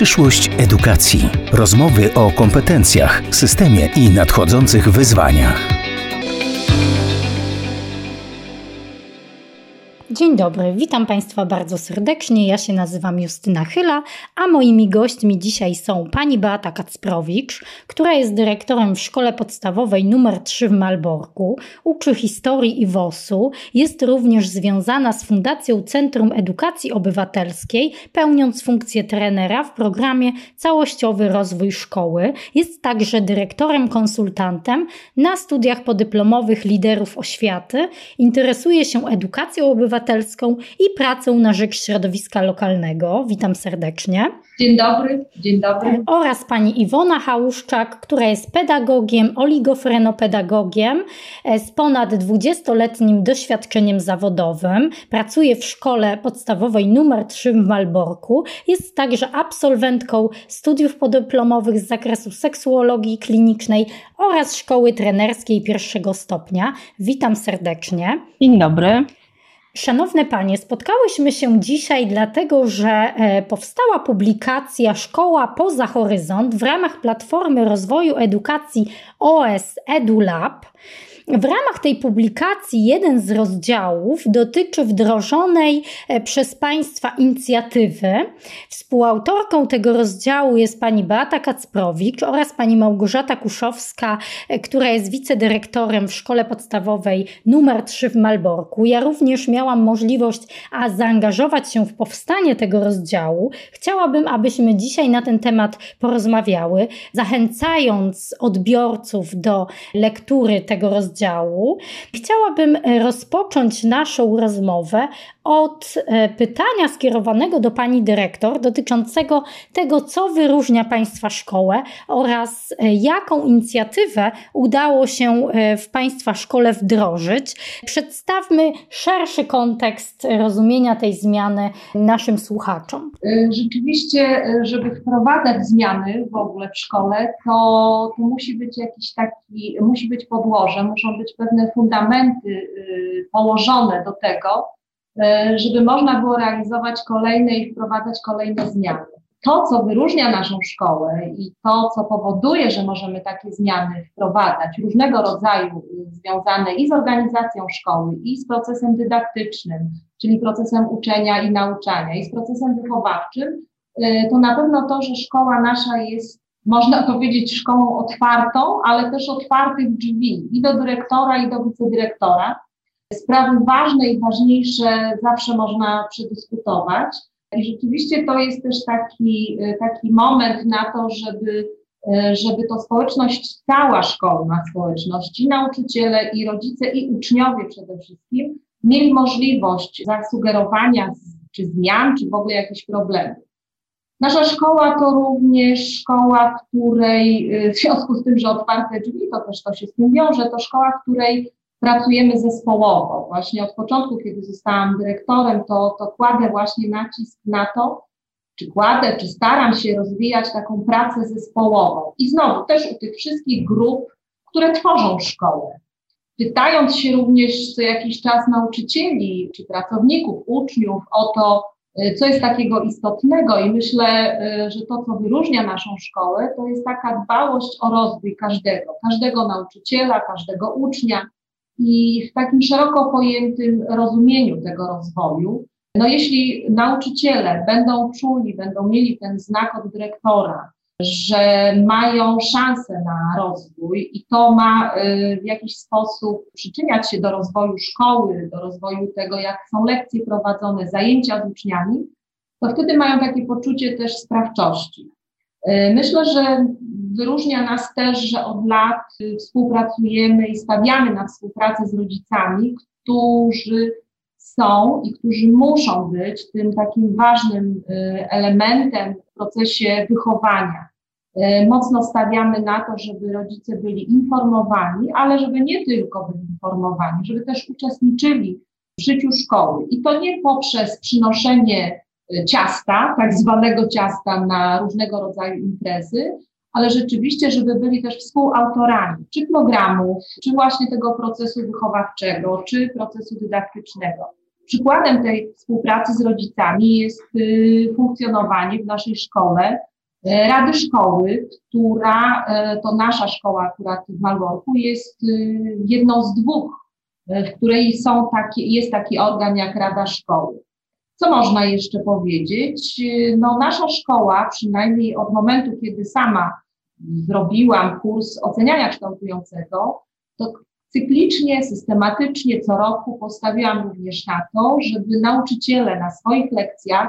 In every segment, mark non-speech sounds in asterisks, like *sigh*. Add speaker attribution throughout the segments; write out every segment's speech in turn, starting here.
Speaker 1: Przyszłość edukacji. Rozmowy o kompetencjach, systemie i nadchodzących wyzwaniach.
Speaker 2: Dzień dobry, witam Państwa bardzo serdecznie. Ja się nazywam Justyna Chyla, a moimi gośćmi dzisiaj są pani Beata Kacprowicz, która jest dyrektorem w szkole podstawowej nr 3 w Malborku, uczy historii i WOS-u, jest również związana z Fundacją Centrum Edukacji Obywatelskiej, pełniąc funkcję trenera w programie Całościowy Rozwój Szkoły. Jest także dyrektorem konsultantem na studiach podyplomowych liderów oświaty, interesuje się edukacją obywatelską obywatelską i pracą na rzecz środowiska lokalnego. Witam serdecznie.
Speaker 3: Dzień dobry, dzień dobry.
Speaker 2: Oraz pani Iwona Hałuszczak, która jest pedagogiem, oligofrenopedagogiem e, z ponad 20-letnim doświadczeniem zawodowym. Pracuje w szkole podstawowej numer 3 w Malborku. Jest także absolwentką studiów podyplomowych z zakresu seksuologii klinicznej oraz szkoły trenerskiej pierwszego stopnia. Witam serdecznie.
Speaker 4: Dzień dobry.
Speaker 2: Szanowne Panie, spotkałyśmy się dzisiaj dlatego, że e, powstała publikacja Szkoła poza horyzont w ramach Platformy Rozwoju Edukacji OS EduLab. W ramach tej publikacji jeden z rozdziałów dotyczy wdrożonej e, przez Państwa inicjatywy. Współautorką tego rozdziału jest pani Beata Kacprowicz oraz pani Małgorzata Kuszowska, e, która jest wicedyrektorem w szkole podstawowej numer 3 w Malborku. Ja również miałam możliwość a zaangażować się w powstanie tego rozdziału. Chciałabym, abyśmy dzisiaj na ten temat porozmawiały, zachęcając odbiorców do lektury tego rozdziału Chciałabym e, rozpocząć naszą rozmowę od e, pytania skierowanego do pani dyrektor dotyczącego tego, co wyróżnia państwa szkołę oraz e, jaką inicjatywę udało się w państwa szkole wdrożyć. Przedstawmy szerszy kontekst rozumienia tej zmiany naszym słuchaczom.
Speaker 3: Rzeczywiście, żeby wprowadzać zmiany w ogóle w szkole, to, to musi być jakiś taki, musi być podłoże, muszą być pewne fundamenty y, położone do tego, y, żeby można było realizować kolejne i wprowadzać kolejne zmiany. To, co wyróżnia naszą szkołę i to, co powoduje, że możemy takie zmiany wprowadzać, różnego rodzaju y, związane i z organizacją szkoły, i z procesem dydaktycznym, czyli procesem uczenia i nauczania, i z procesem wychowawczym, to na pewno to, że szkoła nasza jest można powiedzieć, szkołą otwartą, ale też otwartych drzwi i do dyrektora, i do wicedyrektora. Sprawy ważne i ważniejsze zawsze można przedyskutować. I rzeczywiście to jest też taki, taki moment na to, żeby, żeby to społeczność, cała szkolna społeczność, i nauczyciele, i rodzice, i uczniowie przede wszystkim, mieli możliwość zasugerowania czy zmian, czy w ogóle jakichś problemów. Nasza szkoła to również szkoła, której, y, w związku z tym, że otwarte drzwi, to też to się z tym wiąże, to szkoła, której pracujemy zespołowo. Właśnie od początku, kiedy zostałam dyrektorem, to, to kładę właśnie nacisk na to, czy kładę, czy staram się rozwijać taką pracę zespołową. I znowu też u tych wszystkich grup, które tworzą szkołę. Pytając się również co jakiś czas nauczycieli, czy pracowników, uczniów o to, co jest takiego istotnego i myślę, y, że to, co wyróżnia naszą szkołę, to jest taka dbałość o rozwój każdego, każdego nauczyciela, każdego ucznia i w takim szeroko pojętym rozumieniu tego rozwoju. No jeśli nauczyciele będą czuli, będą mieli ten znak od dyrektora, że mają szansę na rozwój i to ma y, w jakiś sposób przyczyniać się do rozwoju szkoły, do rozwoju tego, jak są lekcje prowadzone, zajęcia z uczniami, to wtedy mają takie poczucie też sprawczości. Y, myślę, że wyróżnia nas też, że od lat współpracujemy i stawiamy na współpracę z rodzicami, którzy są i którzy muszą być tym takim ważnym y, elementem w procesie wychowania. Y, mocno stawiamy na to, żeby rodzice byli informowani, ale żeby nie tylko byli informowani, żeby też uczestniczyli w życiu szkoły. I to nie poprzez przynoszenie y, ciasta, tak zwanego ciasta na różnego rodzaju imprezy, ale rzeczywiście, żeby byli też współautorami czy programów, czy właśnie tego procesu wychowawczego, czy procesu dydaktycznego. Przykładem tej współpracy z rodzicami jest y, funkcjonowanie w naszej szkole e, Rady Szkoły, która to nasza szkoła akurat w Malborku jest jedną z dwóch, w której są takie, jest taki organ jak Rada Szkoły. Co można jeszcze powiedzieć? No, nasza szkoła, przynajmniej od momentu, kiedy sama zrobiłam kurs oceniania kształtującego, to cyklicznie, systematycznie co roku postawiłam również na to, żeby nauczyciele na swoich lekcjach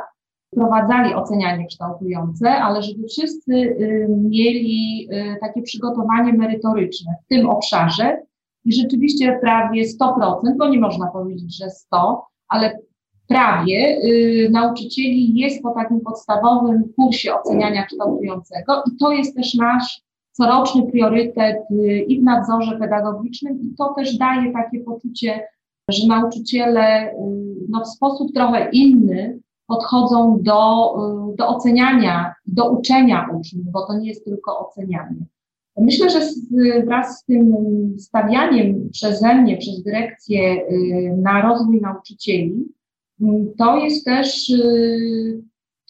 Speaker 3: wprowadzali ocenianie kształtujące, ale żeby wszyscy y, mieli y, takie przygotowanie merytoryczne w tym obszarze i rzeczywiście prawie 100%, bo nie można powiedzieć, że 100, ale prawie y, nauczycieli jest po takim podstawowym kursie oceniania kształtującego i to jest też nasz coroczny priorytet i w nadzorze pedagogicznym i to też daje takie poczucie, że nauczyciele no, w sposób trochę inny podchodzą do, y, do oceniania, do uczenia uczniów, bo to nie jest tylko ocenianie. Myślę, że wraz z tym stawianiem przeze mnie, przez dyrekcję na rozwój nauczycieli, to jest też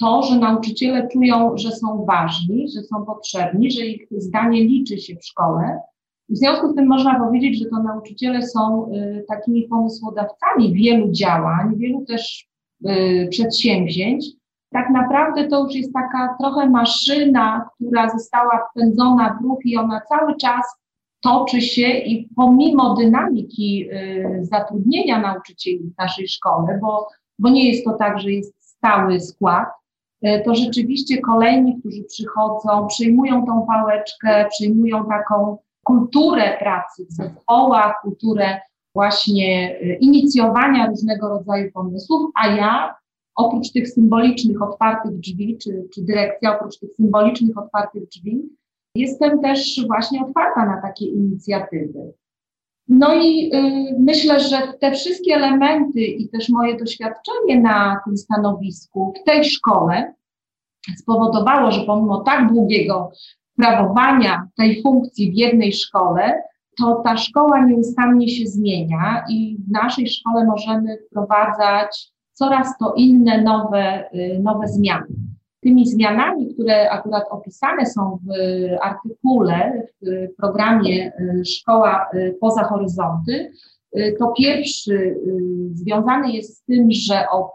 Speaker 3: to, że nauczyciele czują, że są ważni, że są potrzebni, że ich zdanie liczy się w szkole. W związku z tym można powiedzieć, że to nauczyciele są y, takimi pomysłodawcami wielu działań, wielu też y, przedsięwzięć. Tak naprawdę to już jest taka trochę maszyna, która została wpędzona w ruch i ona cały czas toczy się i pomimo dynamiki y, zatrudnienia nauczycieli w naszej szkole, bo, bo nie jest to tak, że jest stały skład, E, to rzeczywiście kolejni, którzy przychodzą, przyjmują tą pałeczkę, przyjmują taką kulturę pracy w zespołach, kulturę właśnie e, inicjowania różnego rodzaju pomysłów, a ja oprócz tych symbolicznych otwartych drzwi, czy, czy dyrekcja oprócz tych symbolicznych otwartych drzwi, jestem też właśnie otwarta na takie inicjatywy. No i y, myślę, że te wszystkie elementy i też moje doświadczenie na tym stanowisku w tej szkole spowodowało, że pomimo tak długiego sprawowania tej funkcji w jednej szkole, to ta szkoła nieustannie się zmienia i w naszej szkole możemy wprowadzać coraz to inne nowe, y, nowe zmiany. Tymi zmianami, które akurat opisane są w artykule, w programie y, Szkoła y, poza horyzonty, y, to pierwszy związany jest z tym, że od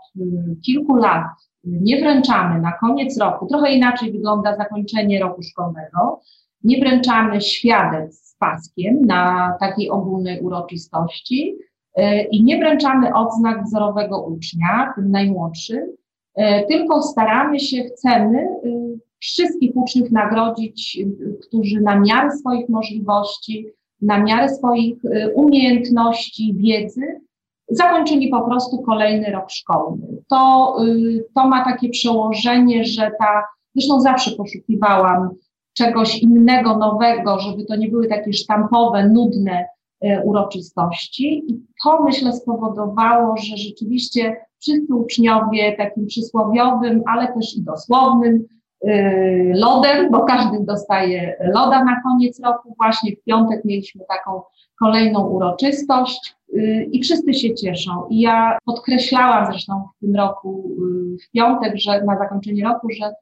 Speaker 3: kilku lat nie wręczamy na koniec roku, trochę inaczej wygląda zakończenie roku szkolnego, nie wręczamy świadectw paskiem na takiej ogólnej uroczystości i nie wręczamy odznak wzorowego ucznia, tym najmłodszym, E, tylko staramy się, chcemy y, wszystkich uczniów nagrodzić, którzy na miarę swoich możliwości, na miarę swoich umiejętności, wiedzy zakończyli po prostu kolejny rok szkolny. To, to ma takie przełożenie, że ta, zresztą zawsze poszukiwałam czegoś innego, nowego, żeby to nie były takie sztampowe, nudne uroczystości. I to myślę spowodowało, że rzeczywiście wszyscy uczniowie takim przysłowiowym, ale też i dosłownym yy, lodem, bo każdy dostaje loda na koniec roku. Właśnie w piątek mieliśmy taką kolejną uroczystość yy, i wszyscy się cieszą. I ja podkreślałam zresztą w tym roku, w piątek, że na zakończenie roku, że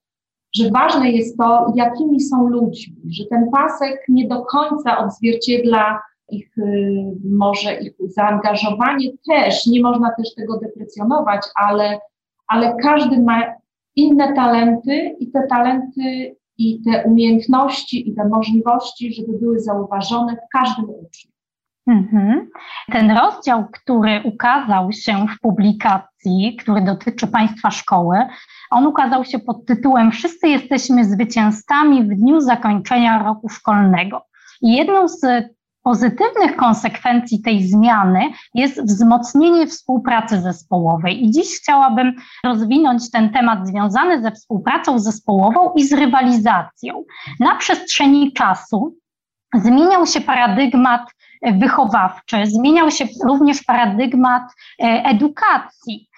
Speaker 3: że ważne jest to, jakimi są ludźmi, że ten pasek nie do końca odzwierciedla ich y, może ich zaangażowanie też, nie można też tego deprecjonować, ale, ale każdy ma inne talenty i te talenty i te umiejętności i te możliwości, żeby były zauważone w każdym uczniu.
Speaker 2: Mhm. Ten rozdział, który ukazał się w publikacji, który dotyczy Państwa szkoły, on ukazał się pod tytułem Wszyscy jesteśmy zwycięzcami w dniu zakończenia roku szkolnego. I jedną z pozytywnych konsekwencji tej zmiany jest wzmocnienie współpracy zespołowej. I dziś chciałabym rozwinąć ten temat związany ze współpracą zespołową i z rywalizacją. Na przestrzeni czasu zmieniał się paradygmat wychowawczy, zmieniał się również paradygmat e, edukacji.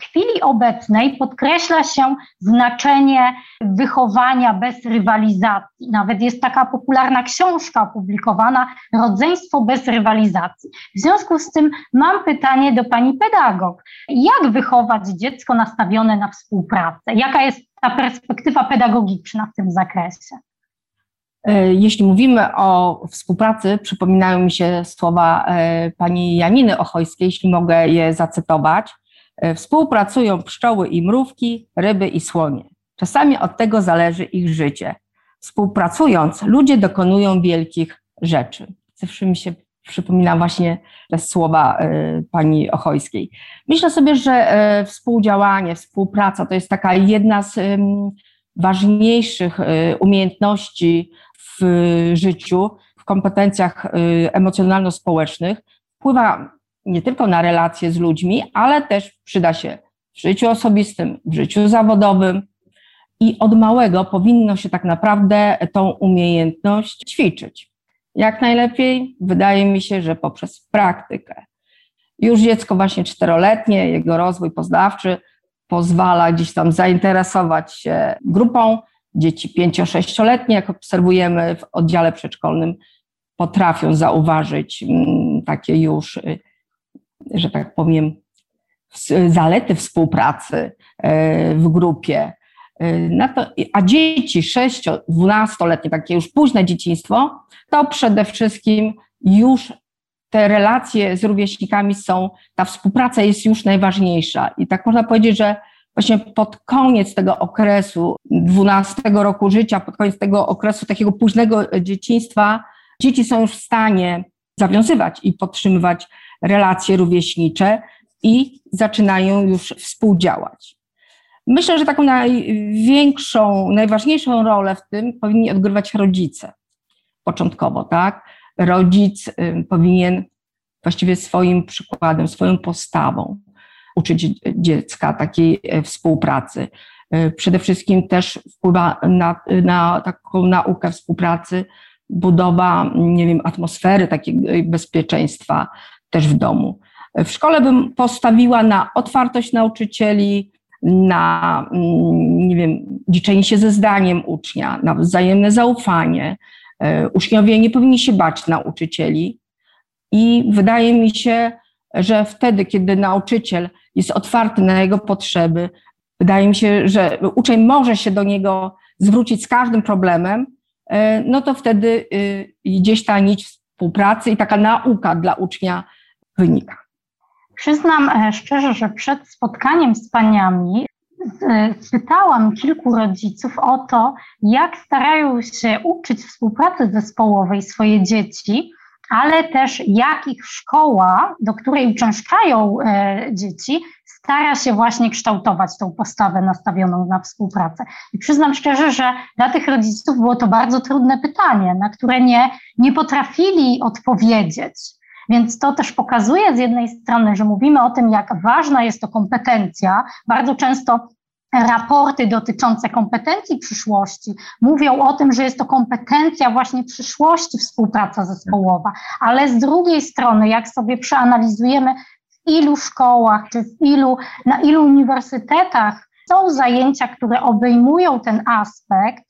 Speaker 2: W chwili obecnej podkreśla się znaczenie wychowania bez rywalizacji. Nawet jest taka popularna książka opublikowana Rodzeństwo bez rywalizacji. W związku z tym mam pytanie do pani pedagog. Jak wychować dziecko nastawione na współpracę? Jaka jest ta perspektywa pedagogiczna w tym zakresie?
Speaker 4: E, jeśli mówimy o współpracy, przypominają mi się słowa e, pani Janiny Ochojskiej, jeśli mogę je zacytować. E, współpracują pszczoły i mrówki, ryby i słonie. Czasami od tego zależy ich życie. Współpracując, ludzie dokonują wielkich rzeczy. Zawsze mi się przypomina właśnie te słowa pani Ochojskiej. Myślę sobie, że współdziałanie, współpraca to jest taka jedna z ważniejszych umiejętności w życiu, w kompetencjach emocjonalno-społecznych, wpływa nie tylko na relacje z ludźmi, ale też przyda się w życiu osobistym, w życiu zawodowym. I od małego powinno się tak naprawdę tą umiejętność ćwiczyć. Jak najlepiej? Wydaje mi się, że poprzez praktykę. Już dziecko właśnie czteroletnie, jego rozwój poznawczy pozwala gdzieś tam zainteresować się grupą, dzieci 5-6-letnie, jak obserwujemy w oddziale przedszkolnym, potrafią zauważyć mm, takie już, y, że tak powiem, zalety współpracy y, w grupie. Y, to, a dzieci 6-12-letnie, takie już późne dzieciństwo, to przede wszystkim już te relacje z rówieśnikami są, ta współpraca jest już najważniejsza. I tak można powiedzieć, że właśnie pod koniec tego okresu 12 roku życia, pod koniec tego okresu takiego późnego dzieciństwa, dzieci są już w stanie zawiązywać i podtrzymywać relacje rówieśnicze i zaczynają już współdziałać. Myślę, że taką największą, najważniejszą rolę w tym powinni odgrywać rodzice początkowo, tak? Rodzic powinien właściwie swoim przykładem, swoją postawą uczyć dziecka takiej e, współpracy. E, przede wszystkim też wpływa na, na taką naukę współpracy budowa, nie wiem, atmosfery takiego bezpieczeństwa też w domu. W szkole bym postawiła na otwartość nauczycieli, na, mm, nie wiem, liczenie się ze zdaniem ucznia, na wzajemne zaufanie. E, uczniowie nie powinni się bać nauczycieli i wydaje mi się, że wtedy, kiedy nauczyciel jest otwarty na jego potrzeby, wydaje mi się, że uczeń może się do niego zwrócić z każdym problemem, e, no to wtedy y, gdzieś ta nić współpracy i taka nauka dla ucznia wynika.
Speaker 2: Przyznam e, szczerze, że przed spotkaniem z paniami e, pytałam kilku rodziców o to, jak starają się uczyć współpracy zespołowej swoje dzieci, ale też jak ich szkoła, do której uczęszczają e, dzieci, stara się właśnie kształtować tą postawę nastawioną na współpracę. I przyznam szczerze, że dla tych rodziców było to bardzo trudne pytanie, na które nie, nie potrafili odpowiedzieć. Więc to też pokazuje z jednej strony, że mówimy o tym, jak ważna jest to kompetencja. Bardzo często raporty dotyczące kompetencji przyszłości mówią o tym, że jest to kompetencja właśnie przyszłości współpraca zespołowa, ale z drugiej strony, jak sobie przeanalizujemy, w ilu szkołach czy w ilu, na ilu uniwersytetach są zajęcia, które obejmują ten aspekt,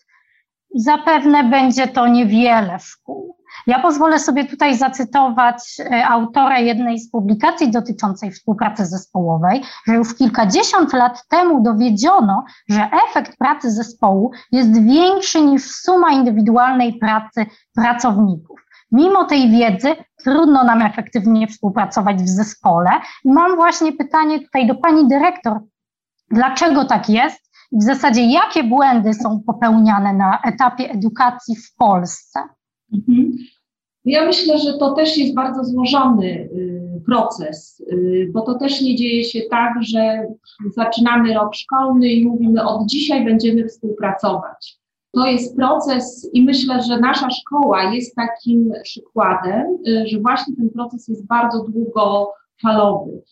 Speaker 2: zapewne będzie to niewiele szkół. Ja pozwolę sobie tutaj zacytować e, autora jednej z publikacji dotyczącej współpracy zespołowej, że już kilkadziesiąt lat temu dowiedziono, że efekt pracy zespołu jest większy niż suma indywidualnej pracy pracowników. Mimo tej wiedzy trudno nam efektywnie współpracować w zespole. I mam właśnie pytanie tutaj do pani dyrektor. Dlaczego tak jest? W zasadzie jakie błędy są popełniane na etapie edukacji w Polsce?
Speaker 3: Mhm. Ja myślę, że to też jest bardzo złożony y, proces, y, bo to też nie dzieje się tak, że zaczynamy rok szkolny i mówimy od dzisiaj będziemy współpracować. To jest proces i myślę, że nasza szkoła jest takim przykładem, y, że właśnie ten proces jest bardzo długofalowy.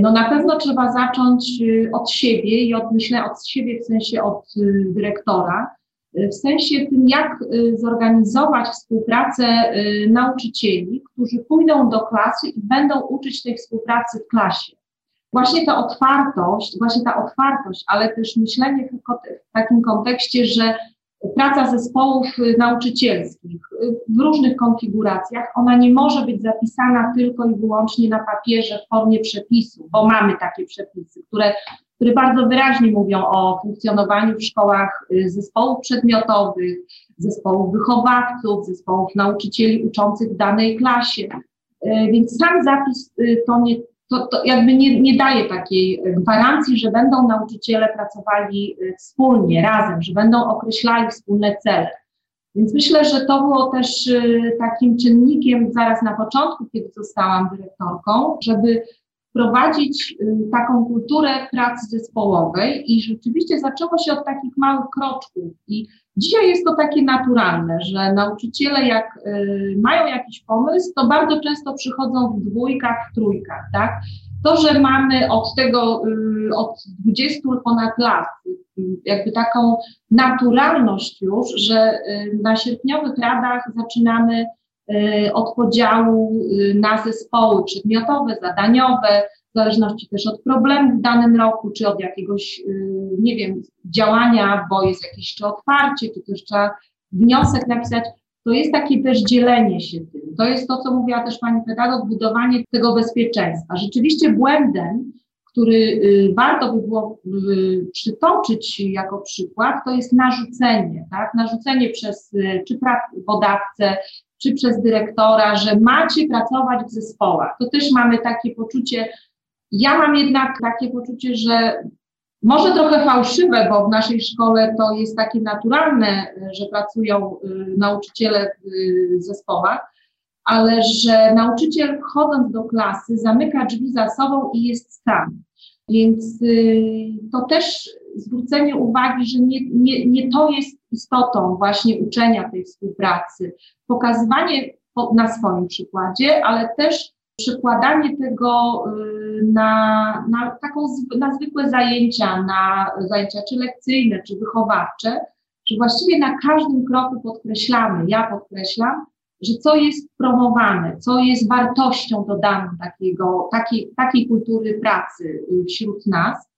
Speaker 3: No na pewno trzeba zacząć od siebie i od myślę od siebie w sensie od dyrektora, w sensie tym, jak y, zorganizować współpracę y, nauczycieli, którzy pójdą do klasy i będą uczyć tej współpracy w klasie. właśnie ta otwartość, właśnie ta otwartość, ale też myślenie w takim kontekście, że praca zespołów nauczycielskich w różnych konfiguracjach, ona nie może być zapisana tylko i wyłącznie na papierze w formie przepisu, bo mamy takie przepisy, które, które bardzo wyraźnie mówią o funkcjonowaniu w szkołach zespołów przedmiotowych, zespołów wychowawców, zespołów nauczycieli uczących w danej klasie. Więc sam zapis to nie, to, to jakby nie, nie daje takiej gwarancji, że będą nauczyciele pracowali y, wspólnie, razem, że będą określali wspólne cele. Więc myślę, że to było też y, takim czynnikiem zaraz na początku, kiedy zostałam dyrektorką, żeby wprowadzić y, taką kulturę pracy zespołowej i rzeczywiście zaczęło się od takich małych kroczków i dzisiaj jest to takie naturalne, że nauczyciele jak y, mają jakiś pomysł, to bardzo często przychodzą w dwójkach, w trójkach, tak? To, że mamy od tego, y, od 20 ponad lat, jakby taką naturalność już, że na sierpniowych radach zaczynamy od podziału y, na zespoły przedmiotowe, zadaniowe, w zależności też od problemu w danym roku, czy od jakiegoś, y, nie wiem, działania, bo jest jakieś czy otwarcie, czy też trzeba wniosek napisać. To jest takie też dzielenie się tym. To jest to, co mówiła też pani pedagog, budowanie tego bezpieczeństwa. Rzeczywiście błędem, który warto by było przytoczyć jako przykład, to jest narzucenie, tak? Narzucenie przez czy pracodawcę, czy przez dyrektora, że macie pracować w zespołach. To też mamy takie poczucie, ja mam jednak takie poczucie, że może trochę fałszywe, bo w naszej szkole to jest takie naturalne, że pracują y, nauczyciele w zespołach, ale że nauczyciel chodząc do klasy zamyka drzwi za sobą i jest sam. Więc y, to też zwrócenie uwagi, że nie, nie, nie to jest istotą właśnie uczenia tej współpracy, pokazywanie na swoim przykładzie, ale też przekładanie tego y, na, na taką na zwykłe zajęcia, na zajęcia czy lekcyjne, czy wychowawcze, że właściwie na każdym kroku podkreślamy, ja podkreślam, że co jest promowane, co jest wartością dodaną takiego, takiej, takiej kultury pracy y, wśród nas.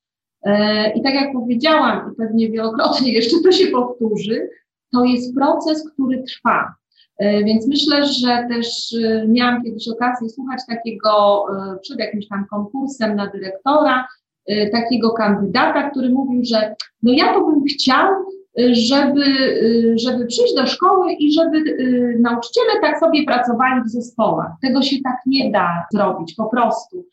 Speaker 3: E, I tak jak powiedziałam, i pewnie wielokrotnie jeszcze to się powtórzy, to jest proces, który trwa. E, więc myślę, że też e, miałam kiedyś okazję słuchać takiego przed jakimś tam konkursem na dyrektora, takiego kandydata, który mówił, że no ja to bym chciał, żeby, żeby przyjść do szkoły i żeby nauczyciele tak sobie pracowali w zespołach. Tego się tak nie da zrobić po prostu.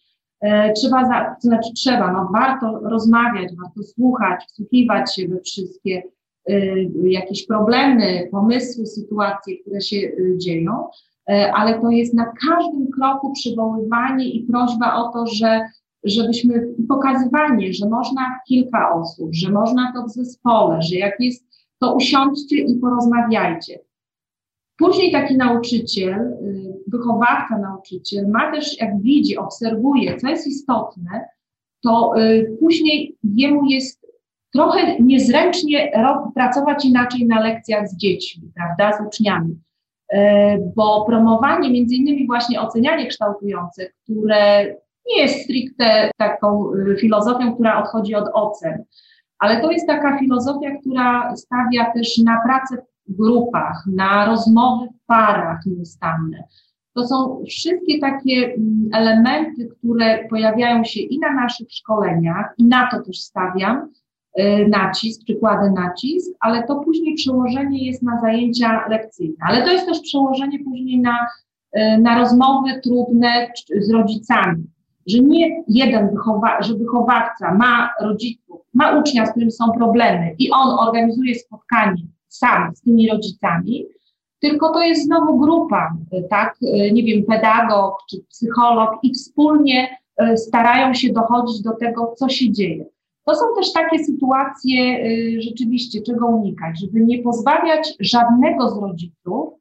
Speaker 3: E, trzeba, za, to znaczy trzeba, no warto rozmawiać, warto słuchać, wsłuchiwać się we wszystkie y, jakieś problemy, pomysły, sytuacje, które się y, dzieją, y, ale to jest na każdym kroku przywoływanie i prośba o to, że żebyśmy pokazywanie, że można kilka osób, że można to w zespole, że jak jest, to usiądźcie i porozmawiajcie. Później taki nauczyciel, y, wychowawca nauczyciel ma też, jak widzi, obserwuje, co jest istotne, to y, później jemu jest trochę niezręcznie pracować inaczej na lekcjach z dziećmi, prawda, z uczniami. Y, bo promowanie, między innymi właśnie ocenianie kształtujące, które nie jest stricte taką filozofią, która odchodzi od ocen, ale to jest taka filozofia, która stawia też na pracę grupach, na rozmowy w parach nieustanne. To są wszystkie takie mm, elementy, które pojawiają się i na naszych szkoleniach, i na to też stawiam y, nacisk, przykładę nacisk, ale to później przełożenie jest na zajęcia lekcyjne. Ale to jest też przełożenie później na, y, na rozmowy trudne z rodzicami, że nie jeden wychowa, że wychowawca ma rodziców, ma ucznia, z którym są problemy i on organizuje spotkanie sam z tymi rodzicami, tylko to jest znowu grupa, tak, nie wiem, pedagog czy psycholog i wspólnie e, starają się dochodzić do tego, co się dzieje. To są też takie sytuacje e, rzeczywiście, czego unikać, żeby nie pozbawiać żadnego z rodziców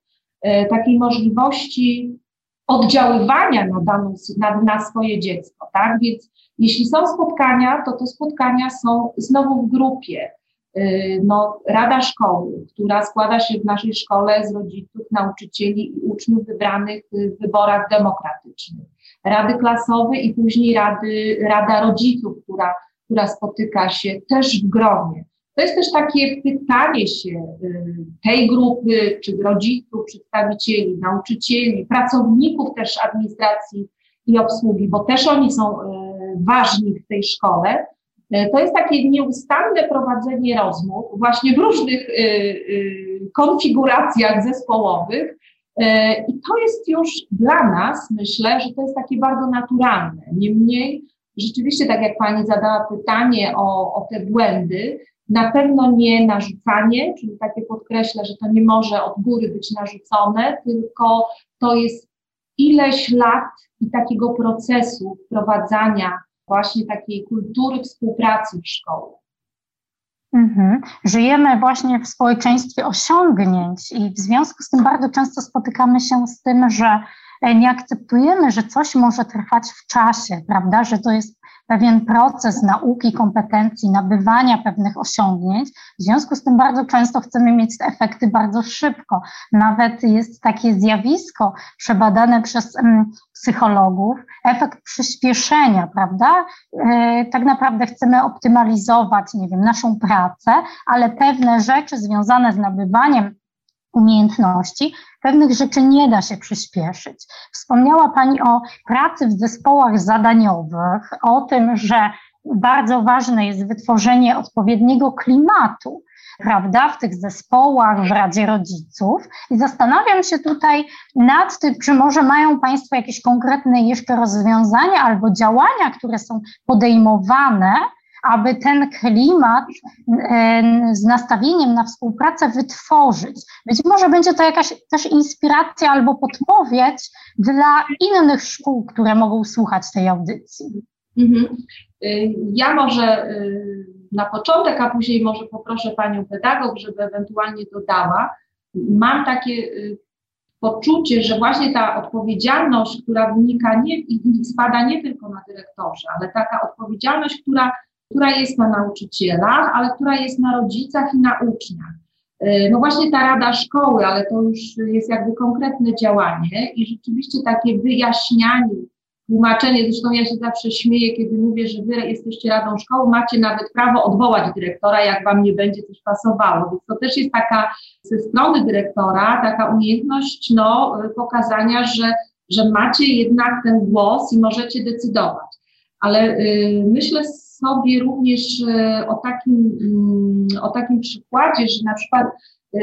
Speaker 3: e, takiej możliwości oddziaływania na, daną, na, na swoje dziecko, tak? Więc jeśli są spotkania, to te spotkania są znowu w grupie. Y, no, Rada Szkoły, która składa się w naszej szkole z rodziców, nauczycieli i uczniów wybranych w wyborach demokratycznych. rady klasowe i później rady, rada rodziców, która, która spotyka się też w gronie. To jest też takie pytanie się y, tej grupy, czy rodziców, przedstawicieli, nauczycieli, pracowników też administracji i obsługi, bo też oni są y, ważni w tej szkole. Y, to jest takie nieustanne prowadzenie rozmów właśnie w różnych konfiguracjach zespołowych. I to jest już dla nas, myślę, że to jest takie bardzo naturalne. Niemniej, rzeczywiście, tak jak Pani zadała pytanie o, o te błędy, na pewno nie narzucanie, czyli takie podkreślę, że to nie może od góry być narzucone, tylko to jest ileś lat i takiego procesu wprowadzania właśnie takiej kultury współpracy w szkole.
Speaker 2: Mhm. Żyjemy właśnie w społeczeństwie osiągnięć i w związku z tym bardzo często spotykamy się z tym, że nie akceptujemy, że coś może trwać w czasie, prawda, że to jest pewien proces nauki, kompetencji, nabywania pewnych osiągnięć. W związku z tym bardzo często chcemy mieć te efekty bardzo szybko. Nawet jest takie zjawisko przebadane przez um, psychologów, efekt przyspieszenia, prawda? E, tak naprawdę chcemy optymalizować, nie wiem, naszą pracę, ale pewne rzeczy związane z nabywaniem umiejętności, pewnych rzeczy nie da się przyspieszyć. Wspomniała Pani o pracy w zespołach zadaniowych, o tym, że bardzo ważne jest wytworzenie odpowiedniego klimatu, prawda, w tych zespołach, w Radzie Rodziców. I zastanawiam się tutaj nad tym, czy może mają Państwo jakieś konkretne jeszcze rozwiązania albo działania, które są podejmowane, aby ten klimat z nastawieniem na współpracę wytworzyć. Być może będzie to jakaś też inspiracja albo podpowiedź dla innych szkół, które mogą słuchać tej audycji. Mhm.
Speaker 3: Y, ja może y, na początek, a później może poproszę panią pedagog, żeby ewentualnie dodała. Mam takie y, poczucie, że właśnie ta odpowiedzialność, która wynika nie, spada nie tylko na dyrektorze, ale taka odpowiedzialność, która która jest na nauczycielach, ale która jest na rodzicach i na uczniach. E, no właśnie ta rada szkoły, ale to już jest jakby konkretne działanie i rzeczywiście takie wyjaśnianie, tłumaczenie, zresztą ja się zawsze śmieję, kiedy mówię, że wy jesteście radą szkoły, macie nawet prawo odwołać dyrektora, jak wam nie będzie coś pasowało, więc to też jest taka ze strony dyrektora taka umiejętność no, pokazania, że, że macie jednak ten głos i możecie decydować. Ale y, myślę sobie również e, o takim, mm, o takim przykładzie, że na przykład e,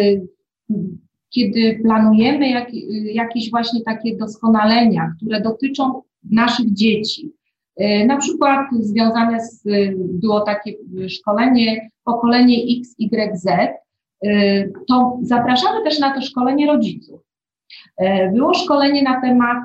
Speaker 3: kiedy planujemy jak, jakieś właśnie takie doskonalenia, które dotyczą naszych dzieci, e, na przykład związane z, było takie szkolenie pokolenie XYZ, to zapraszamy też na to szkolenie rodziców. Było szkolenie na temat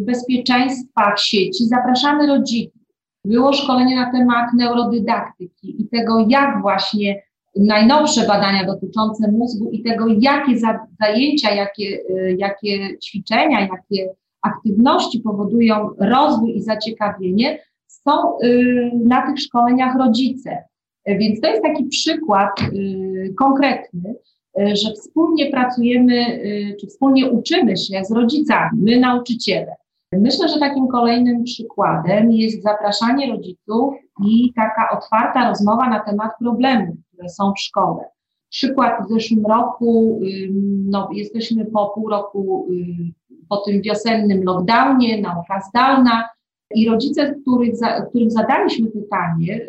Speaker 3: bezpieczeństwa w sieci, zapraszamy rodziców. Było szkolenie na temat neurodydaktyki i tego, jak właśnie najnowsze badania dotyczące mózgu i tego, jakie zajęcia, jakie, y, jakie ćwiczenia, jakie aktywności powodują rozwój i zaciekawienie, są y, na tych szkoleniach rodzice. Więc to jest taki przykład y, konkretny, że wspólnie pracujemy, czy wspólnie uczymy się z rodzicami, my nauczyciele. Myślę, że takim kolejnym przykładem jest zapraszanie rodziców i taka otwarta rozmowa na temat problemów, które są w szkole. Przykład w zeszłym roku, no, jesteśmy po pół roku po tym wiosennym lockdownie, nauka zdalna i rodzice, których, którym zadaliśmy pytanie,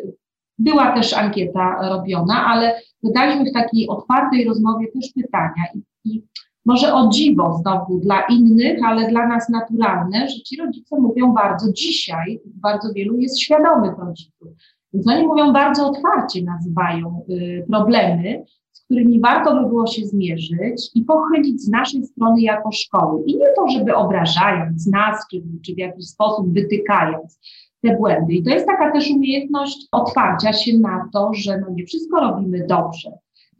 Speaker 3: była też ankieta robiona, ale zadaliśmy w takiej otwartej rozmowie też pytania i, i może o dziwo znowu dla innych, ale dla nas naturalne, że ci rodzice mówią bardzo dzisiaj, bardzo wielu jest świadomych rodziców. Więc oni mówią bardzo otwarcie, nazywają y, problemy, z którymi warto by było się zmierzyć i pochylić z naszej strony jako szkoły. I nie to, żeby obrażając nas, czy, czy w jakiś sposób wytykając te błędy. I to jest taka też umiejętność otwarcia się na to, że no nie wszystko robimy dobrze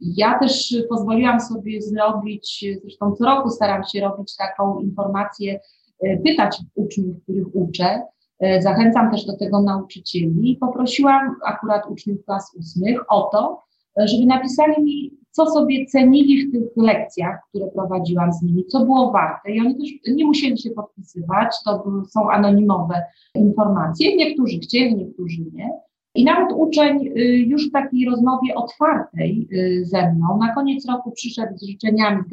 Speaker 3: ja też pozwoliłam sobie zrobić, zresztą co roku staram się robić taką informację, e, pytać uczniów, których uczę. E, zachęcam też do tego nauczycieli poprosiłam akurat uczniów klas ósmych o to, żeby napisali mi co sobie cenili w tych lekcjach, które prowadziłam z nimi, co było warte. I oni też nie musieli się podpisywać, to są anonimowe informacje. Niektórzy chcieli, niektórzy nie. I nawet uczeń y, już w takiej rozmowie otwartej y, ze mną na koniec roku przyszedł z życzeniami,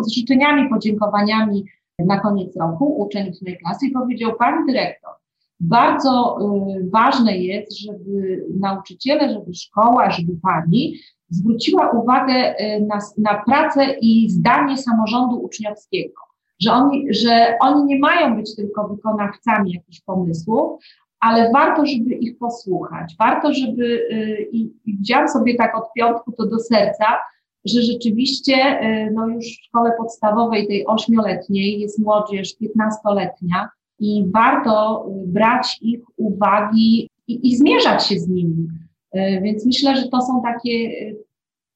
Speaker 3: z życzeniami, podziękowaniami na koniec roku, uczeń ósmej klasy i powiedział, pani dyrektor, bardzo y, ważne jest, żeby nauczyciele, żeby szkoła, żeby pani zwróciła uwagę na, na pracę i zdanie samorządu uczniowskiego. Że oni, że oni nie mają być tylko wykonawcami jakichś pomysłów, ale warto, żeby ich posłuchać. Warto, żeby, y, i, i wziąłem sobie tak od piątku to do serca, że rzeczywiście y, no już w szkole podstawowej, tej ośmioletniej, jest młodzież piętnastoletnia i warto y, brać ich uwagi i, i zmierzać się z nimi. Więc myślę, że to są takie,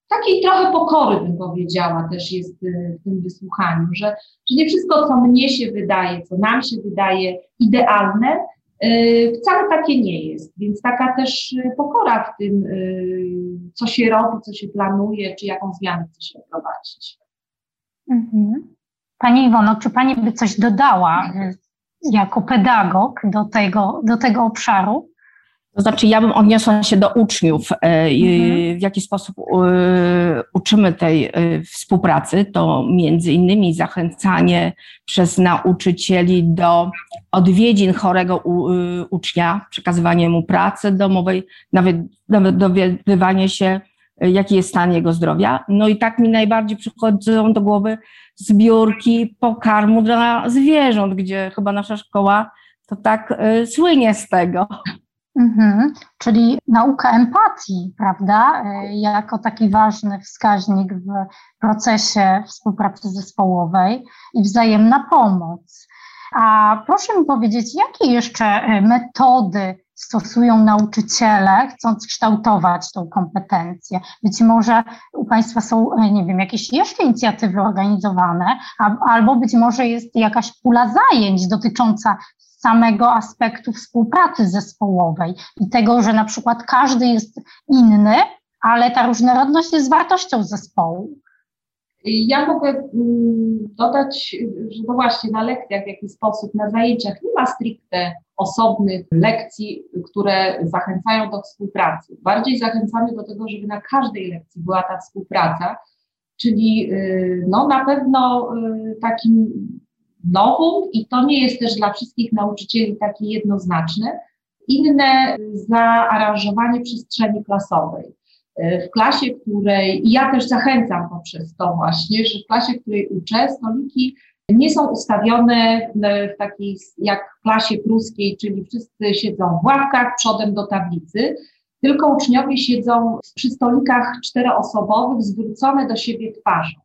Speaker 3: takiej trochę pokory, bym powiedziała, też jest w tym wysłuchaniu, że, że nie wszystko, co mnie się wydaje, co nam się wydaje idealne, wcale takie nie jest, więc taka też y, pokora w tym, y, co się robi, co się planuje, czy jaką zmianę chce się wprowadzić.
Speaker 2: Mhm. Pani Iwono, czy Pani by coś dodała jako pedagog do tego, do tego obszaru?
Speaker 4: To znaczy, ja bym odniosła się do uczniów, e, mhm. w jaki sposób e, uczymy tej e, współpracy. To między innymi zachęcanie przez nauczycieli do odwiedzin chorego ucznia, przekazywanie mu pracy domowej, nawet, nawet dowiadywanie się, jaki jest stan jego zdrowia. No i tak mi najbardziej przychodzą do głowy zbiórki pokarmu dla zwierząt, gdzie chyba nasza szkoła to tak słynie z tego.
Speaker 2: Mhm. Czyli nauka empatii, prawda, e, jako taki ważny wskaźnik w procesie współpracy zespołowej i wzajemna pomoc. A proszę mi powiedzieć, jakie jeszcze e, metody stosują nauczyciele, chcąc kształtować tą kompetencję? Być może u Państwa są, e, nie wiem, jakieś jeszcze inicjatywy organizowane, albo być może jest jakaś pula zajęć dotycząca samego aspektu współpracy zespołowej i tego, że na przykład każdy jest inny, ale ta różnorodność jest wartością zespołu.
Speaker 3: Ja mogę mm, dodać, że to właśnie na lekcjach w jakiś sposób, na zajęciach nie ma stricte osobnych lekcji, które zachęcają do współpracy. Bardziej zachęcamy do tego, żeby na każdej lekcji była ta współpraca, czyli y, no, na pewno y, takim novum i to nie jest też dla wszystkich nauczycieli takie jednoznaczne. Inne zaaranżowanie przestrzeni klasowej. W klasie, której, i ja też zachęcam poprzez to właśnie, że w klasie, której uczę, stoliki nie są ustawione w takiej jak w klasie pruskiej, czyli wszyscy siedzą w ławkach przodem do tablicy, tylko uczniowie siedzą przy stolikach czteroosobowych zwrócone do siebie twarzą.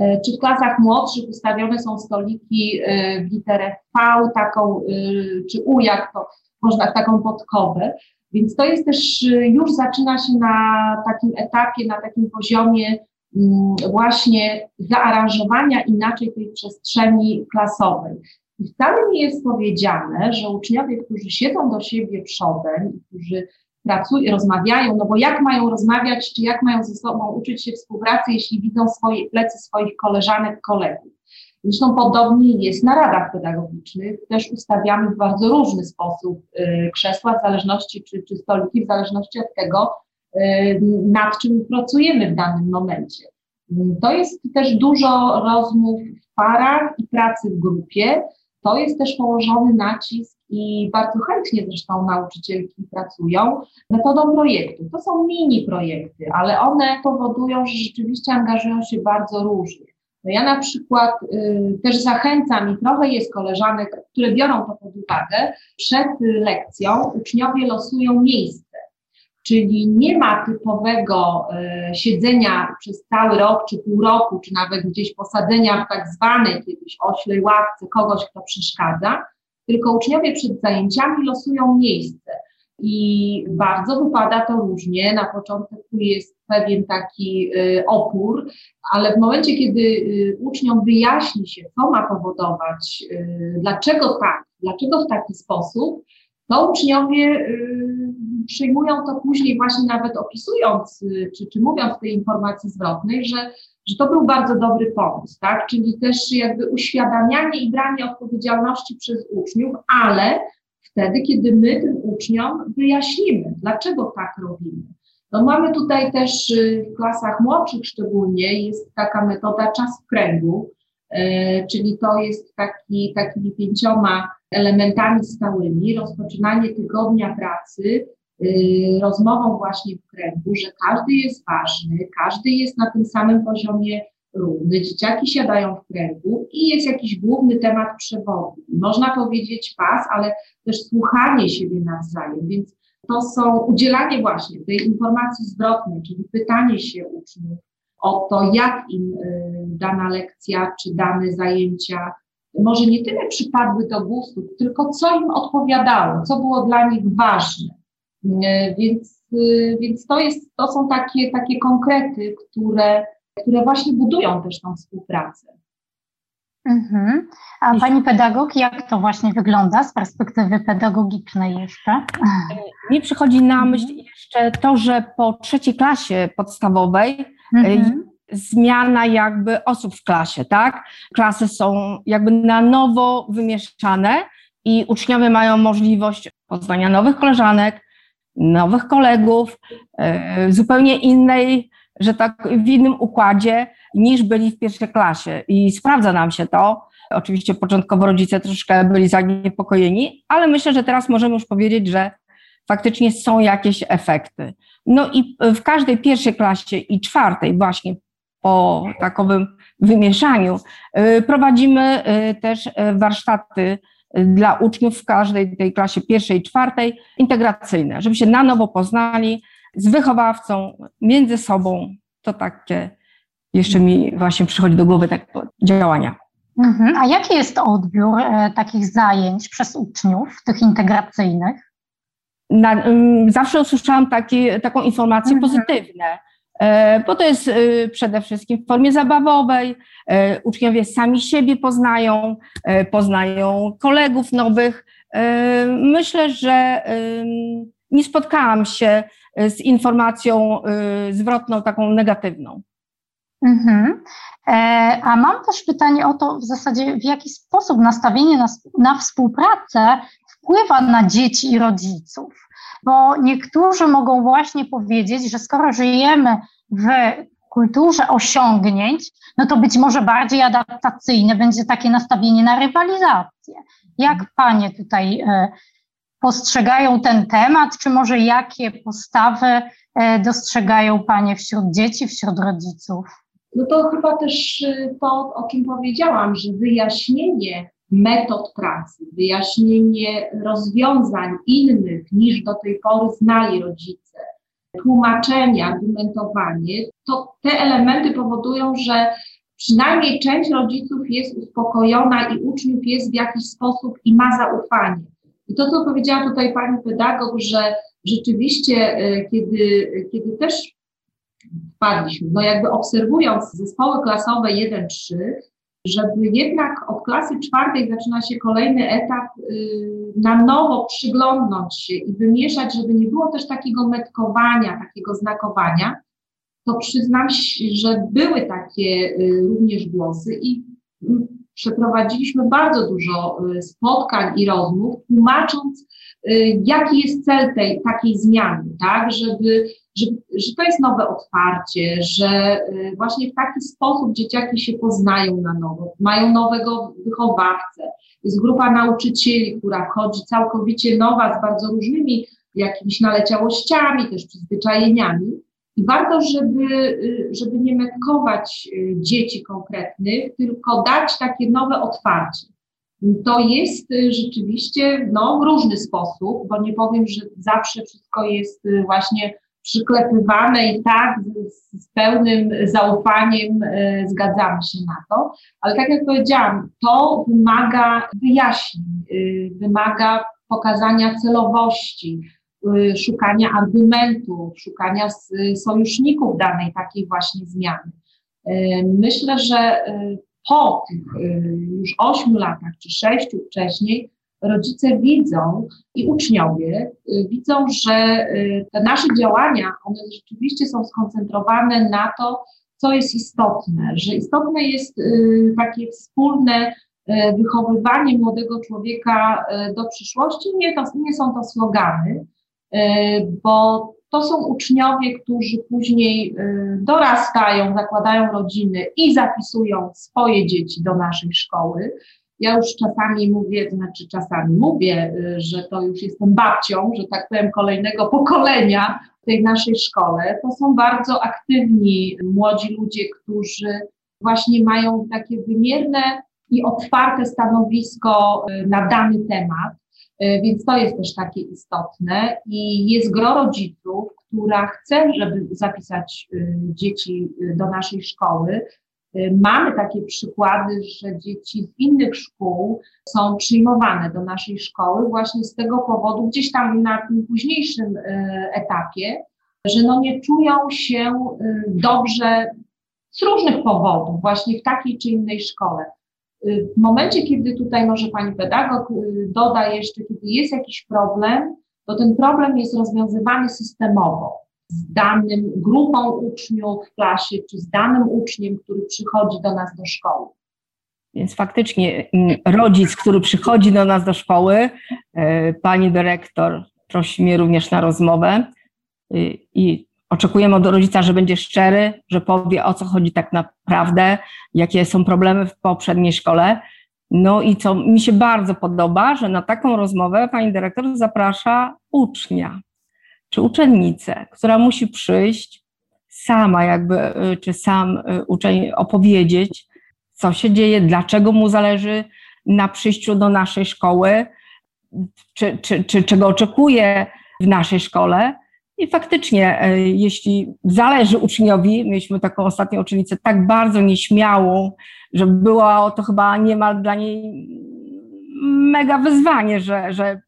Speaker 3: E, czy w klasach młodszych ustawione są stoliki e, w literę V, taką, e, czy U, jak to można, taką podkowę. Więc to jest też, już zaczyna się na takim etapie, na takim poziomie mm, właśnie zaaranżowania inaczej tej przestrzeni klasowej. I wcale nie jest powiedziane, że uczniowie, którzy siedzą do siebie przodem, którzy pracują, rozmawiają, no bo jak mają rozmawiać, czy jak mają ze sobą uczyć się współpracy, jeśli widzą swoje plecy swoich koleżanek, kolegów. Zresztą podobnie jest na radach pedagogicznych. Też ustawiamy w bardzo różny sposób y, krzesła, w zależności czy, czy stoliki, w zależności od tego, y, nad czym pracujemy w danym momencie. To jest też dużo rozmów w parach i pracy w grupie. To jest też położony nacisk i bardzo chętnie zresztą nauczycielki pracują metodą projektu. To są mini projekty, ale one powodują, że rzeczywiście angażują się bardzo różnie. No ja na przykład y, też zachęcam i trochę jest koleżanek, które biorą to pod uwagę. Przed lekcją uczniowie losują miejsce, czyli nie ma typowego y, siedzenia przez cały rok, czy pół roku, czy nawet gdzieś posadzenia w tak zwanej kiedyś oślej ławce kogoś, kto przeszkadza, tylko uczniowie przed zajęciami losują miejsce. I bardzo wypada to różnie. Na początku jest pewien taki y, opór, ale w momencie, kiedy y, uczniom wyjaśni się, co ma powodować, y, dlaczego tak, dlaczego w taki sposób, to uczniowie przyjmują to później właśnie nawet opisując, czy, czy mówiąc tej informacji zwrotnej, że, że to był bardzo dobry pomysł, tak? Czyli też jakby uświadamianie i branie odpowiedzialności przez uczniów, ale wtedy, kiedy my tym uczniom wyjaśnimy, dlaczego tak robimy. No mamy tutaj też y, w klasach młodszych szczególnie jest taka metoda czas w kręgu, y, czyli to jest taki, takimi pięcioma elementami stałymi, rozpoczynanie tygodnia pracy, y, rozmową właśnie w kręgu, że każdy jest ważny, każdy jest na tym samym poziomie równy, dzieciaki siadają w kręgu i jest jakiś główny temat przewodu. Można powiedzieć pas, ale też słuchanie siebie nawzajem, więc to są udzielanie właśnie tej informacji zwrotnej, czyli pytanie się uczniów o to, jak im y, dana lekcja czy dane zajęcia może nie tyle przypadły do gustu, tylko co im odpowiadało, co było dla nich ważne. Y, więc, y, więc to, jest, to są takie, takie konkrety, które, które właśnie budują też tą współpracę.
Speaker 2: Mhm. A pani pedagog, jak to właśnie wygląda z perspektywy pedagogicznej jeszcze?
Speaker 4: Mi przychodzi na myśl jeszcze to, że po trzeciej klasie podstawowej e, mhm. Zmiana jakby osób w klasie, tak? Klasy są jakby na nowo wymieszane i uczniowie mają możliwość poznania nowych koleżanek, nowych kolegów, e, zupełnie innej, że tak w innym układzie niż byli w pierwszej klasie i sprawdza nam się to. Oczywiście początkowo rodzice troszkę byli zaniepokojeni, ale myślę, że teraz możemy już powiedzieć, że faktycznie są jakieś efekty. No i w każdej pierwszej klasie i czwartej właśnie po takowym wymieszaniu y, prowadzimy y, też y, warsztaty dla uczniów w każdej tej klasie pierwszej i czwartej integracyjne, żeby się na nowo poznali z wychowawcą, między sobą. To takie jeszcze mi właśnie przychodzi do głowy tak działania.
Speaker 2: Mhm. A jaki jest odbiór e, takich zajęć przez uczniów, tych integracyjnych?
Speaker 4: Na, um, zawsze usłyszałam taki, taką informację mhm. pozytywne, bo to jest e, przede wszystkim w formie zabawowej. E, uczniowie sami siebie poznają, e, poznają kolegów nowych. E, myślę, że nie spotkałam się z informacją zwrotną, taką negatywną.
Speaker 2: Mhm. E, a mam też pytanie o to w zasadzie, w jaki sposób nastawienie na, na współpracę wpływa na dzieci i rodziców. Bo niektórzy mogą właśnie powiedzieć, że skoro żyjemy w kulturze osiągnięć, no to być może bardziej adaptacyjne będzie takie nastawienie na rywalizację. Jak panie tutaj e, postrzegają ten temat, czy może jakie postawy e, dostrzegają panie wśród dzieci, wśród rodziców?
Speaker 3: no to chyba też y, to, o czym powiedziałam, że wyjaśnienie metod pracy, wyjaśnienie rozwiązań innych niż do tej pory znali rodzice, tłumaczenie, argumentowanie, to te elementy powodują, że przynajmniej część rodziców jest uspokojona i uczniów jest w jakiś sposób i ma zaufanie. I to, co powiedziała tutaj pani pedagog, że rzeczywiście, y, kiedy, kiedy też wpadliśmy. No jakby obserwując zespoły klasowe 1-3, żeby jednak od klasy czwartej zaczyna się kolejny etap y, na nowo przyglądnąć się i wymieszać, żeby nie było też takiego metkowania, takiego znakowania, to przyznam że były takie y, również głosy i mm, przeprowadziliśmy bardzo dużo y, spotkań i rozmów, tłumacząc, jaki jest cel tej takiej zmiany, tak, żeby że, że to jest nowe otwarcie, że y, właśnie w taki sposób dzieciaki się poznają na nowo, mają nowego wychowawcę. Jest grupa nauczycieli, która chodzi całkowicie nowa, z bardzo różnymi jakimiś naleciałościami, też przyzwyczajeniami. I warto, żeby, y, żeby nie metkować y, dzieci konkretnych, tylko dać takie nowe otwarcie. To jest rzeczywiście no, różny sposób, bo nie powiem, że zawsze wszystko jest właśnie przyklepywane i tak z, z pełnym zaufaniem e, zgadzamy się na to, ale tak jak powiedziałam, to wymaga wyjaśnień, e, wymaga pokazania celowości, szukania argumentów, szukania sojuszników danej takiej właśnie zmiany. Myślę, że po tych już ośmiu latach czy sześciu wcześniej rodzice widzą i uczniowie y, widzą, że y, te nasze działania, one rzeczywiście są skoncentrowane na to, co jest istotne, że istotne jest y, takie wspólne wychowywanie młodego człowieka do przyszłości. Nie, to, nie są to slogany, bo to są uczniowie, którzy później dorastają, zakładają rodziny i zapisują swoje dzieci do naszej szkoły. Ja już czasami mówię, znaczy czasami mówię, y, że to już jestem babcią, że tak powiem, kolejnego pokolenia w tej naszej szkole. To są bardzo aktywni młodzi ludzie, którzy właśnie mają takie wymierne i otwarte stanowisko na dany temat. Y, więc to jest też takie istotne i jest gro rodziców, która chce, żeby zapisać dzieci do naszej szkoły, Y, mamy takie przykłady, że dzieci z innych szkół są przyjmowane do naszej szkoły właśnie z tego powodu, gdzieś tam na tym późniejszym y, etapie, że no nie czują się y, dobrze z różnych powodów, właśnie w takiej czy innej szkole. W momencie, kiedy tutaj może pani pedagog doda jeszcze, kiedy jest jakiś problem, to ten problem jest rozwiązywany systemowo z danym grupą uczniów w klasie, czy z danym uczniem, który przychodzi do nas do szkoły.
Speaker 4: Więc faktycznie mm, rodzic, który przychodzi do nas do szkoły, e, pani dyrektor prosi mnie również na rozmowę y, i oczekujemy od rodzica, że będzie szczery, że powie o co chodzi tak naprawdę, jakie są problemy w poprzedniej szkole. No i co mi się bardzo podoba, że na taką rozmowę pani dyrektor zaprasza ucznia, czy uczennicę, która musi przyjść sama jakby, y, czy sam y, uczeń opowiedzieć, co się dzieje, dlaczego mu zależy na przyjściu do naszej szkoły, czy, czy, czy czego oczekuje w naszej szkole. I faktycznie, y, jeśli zależy uczniowi, mieliśmy taką ostatnią uczennicę tak bardzo nieśmiałą, że było to chyba niemal dla niej mega wyzwanie, że, że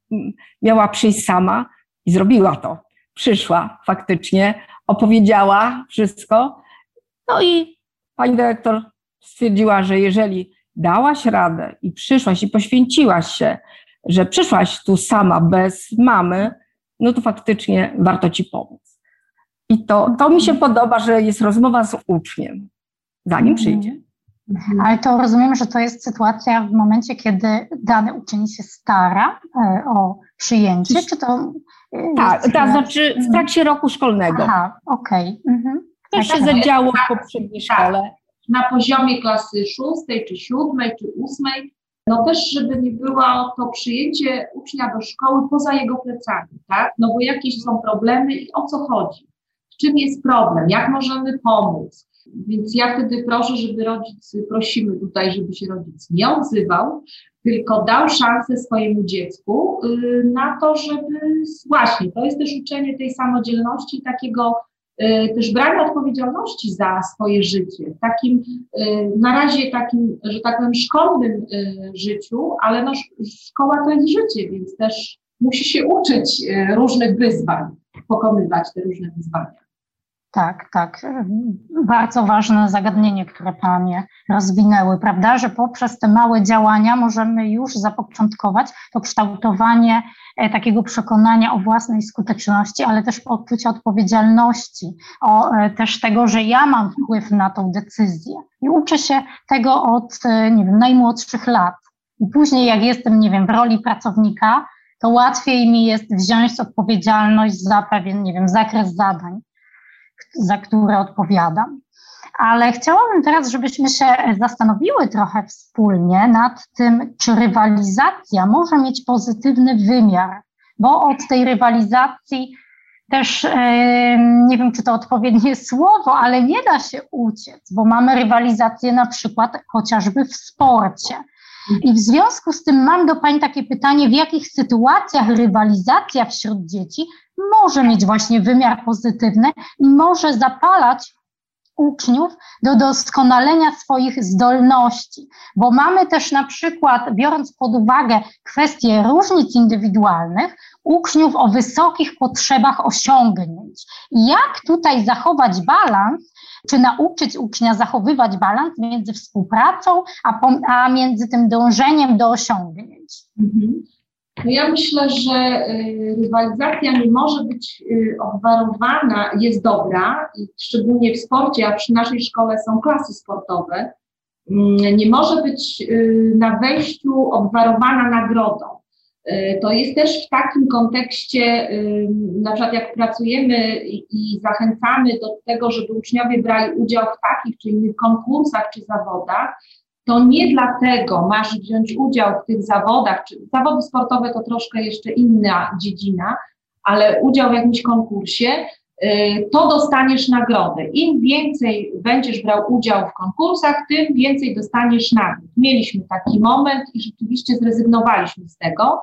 Speaker 4: miała przyjść sama i zrobiła to przyszła faktycznie, opowiedziała wszystko. No i pani dyrektor stwierdziła, że jeżeli dałaś radę i przyszłaś i poświęciłaś się, że przyszłaś tu sama bez mamy, no to faktycznie warto ci pomóc. I to, to mi się podoba, że jest rozmowa z uczniem, zanim mhm. przyjdzie.
Speaker 2: Ale to rozumiem, że to jest sytuacja w momencie, kiedy dany uczeń się stara e, o przyjęcie, czy to
Speaker 4: tak, to znaczy w trakcie roku szkolnego.
Speaker 2: Aha, okej. Okay. Mhm.
Speaker 4: To się tak, zadziało w poprzedniej tak. szkole.
Speaker 3: Na poziomie klasy szóstej, czy siódmej, czy ósmej, no też, żeby nie było to przyjęcie ucznia do szkoły poza jego plecami, tak? No bo jakieś są problemy i o co chodzi? W czym jest problem? Jak możemy pomóc? Więc ja wtedy proszę, żeby rodzic, prosimy tutaj, żeby się rodzic nie odzywał, tylko dał szansę swojemu dziecku y, na to, żeby właśnie, to jest też uczenie tej samodzielności, takiego też brania odpowiedzialności za swoje życie, w takim y, na razie takim, że tak powiem, szkolnym życiu, ale no, szkoła to jest życie, więc też musi się uczyć różnych wyzwań, pokonywać te różne wyzwania.
Speaker 2: Tak, tak. Bardzo ważne zagadnienie, które Panie rozwinęły, prawda, że poprzez te małe działania możemy już zapoczątkować to kształtowanie e, takiego przekonania o własnej skuteczności, ale też poczucia odpowiedzialności, o e, też tego, że ja mam wpływ na tą decyzję. I uczę się tego od, e, nie wiem, najmłodszych lat. I później, jak jestem, nie wiem, w roli pracownika, to łatwiej mi jest wziąć odpowiedzialność za pewien, nie wiem, zakres zadań za które odpowiadam. Ale chciałabym teraz, żebyśmy się zastanowiły trochę wspólnie nad tym, czy rywalizacja może mieć pozytywny wymiar, bo od tej rywalizacji też nie wiem, czy to odpowiednie słowo, ale nie da się uciec, bo mamy rywalizację na przykład chociażby w sporcie. I w związku z tym mam do Pani takie pytanie, w jakich sytuacjach rywalizacja wśród dzieci może mieć właśnie wymiar pozytywny i może zapalać uczniów do doskonalenia swoich zdolności, bo mamy też na przykład, biorąc pod uwagę kwestie różnic indywidualnych, uczniów o wysokich potrzebach osiągnięć. Jak tutaj zachować balans, czy nauczyć ucznia zachowywać balans między współpracą, a, a między tym dążeniem do osiągnięć? Mhm.
Speaker 3: No ja myślę, że y, rywalizacja nie może być y, obwarowana, jest dobra, szczególnie w sporcie, a przy naszej szkole są klasy sportowe, mm, nie może być y, na wejściu obwarowana nagrodą. To jest też w takim kontekście, na przykład jak pracujemy i zachęcamy do tego, żeby uczniowie brali udział w takich czy innych konkursach czy zawodach, to nie dlatego masz wziąć udział w tych zawodach, czy zawody sportowe to troszkę jeszcze inna dziedzina, ale udział w jakimś konkursie, y, to dostaniesz nagrodę. Im więcej będziesz brał udział w konkursach, tym więcej dostaniesz nagród. Mieliśmy taki moment i rzeczywiście zrezygnowaliśmy z tego,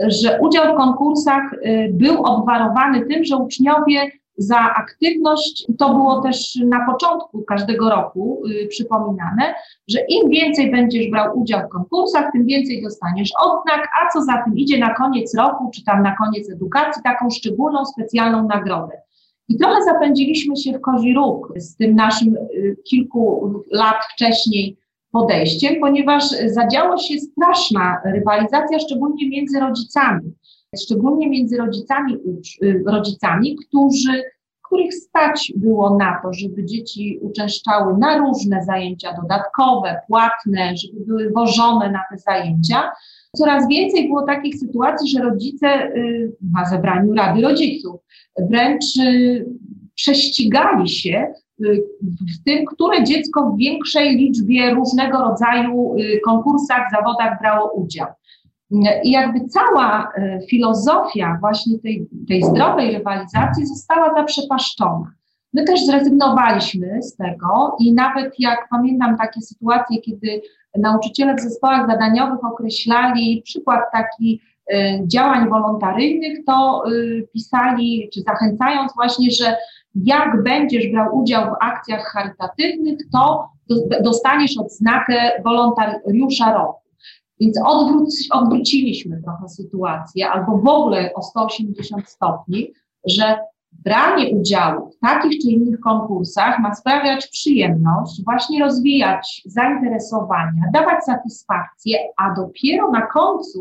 Speaker 3: że udział w konkursach y, był obwarowany tym, że uczniowie za aktywność. To było też na początku każdego roku y, przypominane, że im więcej będziesz brał udział w konkursach, tym więcej dostaniesz odznak, a co za tym idzie na koniec roku, czy tam na koniec edukacji, taką szczególną, specjalną nagrodę. I trochę zapędziliśmy się w kozi róg z tym naszym y, kilku lat wcześniej podejściem, ponieważ zadziała się straszna rywalizacja, szczególnie między rodzicami szczególnie między rodzicami, y, rodzicami, którzy, których stać było na to, żeby dzieci uczęszczały na różne zajęcia dodatkowe, płatne, żeby były wożone na te zajęcia. Coraz więcej było takich sytuacji, że rodzice y, na zebraniu Rady Rodziców wręcz y, prześcigali się w tym, które dziecko w większej liczbie różnego rodzaju konkursach, zawodach brało udział. I jakby cała e, filozofia właśnie tej, tej zdrowej rywalizacji została zaprzepaszczona. My też zrezygnowaliśmy z tego i nawet jak pamiętam takie sytuacje, kiedy nauczyciele w zespołach zadaniowych określali przykład taki y, działań wolontaryjnych, to y, pisali, czy zachęcając właśnie, że jak będziesz brał udział w akcjach charytatywnych, to dostaniesz odznakę wolontariusza roku. Więc odwróc, odwróciliśmy trochę sytuację, albo w ogóle o 180 stopni, że branie udziału w takich czy innych konkursach ma sprawiać przyjemność, właśnie rozwijać zainteresowania, dawać satysfakcję, a dopiero na końcu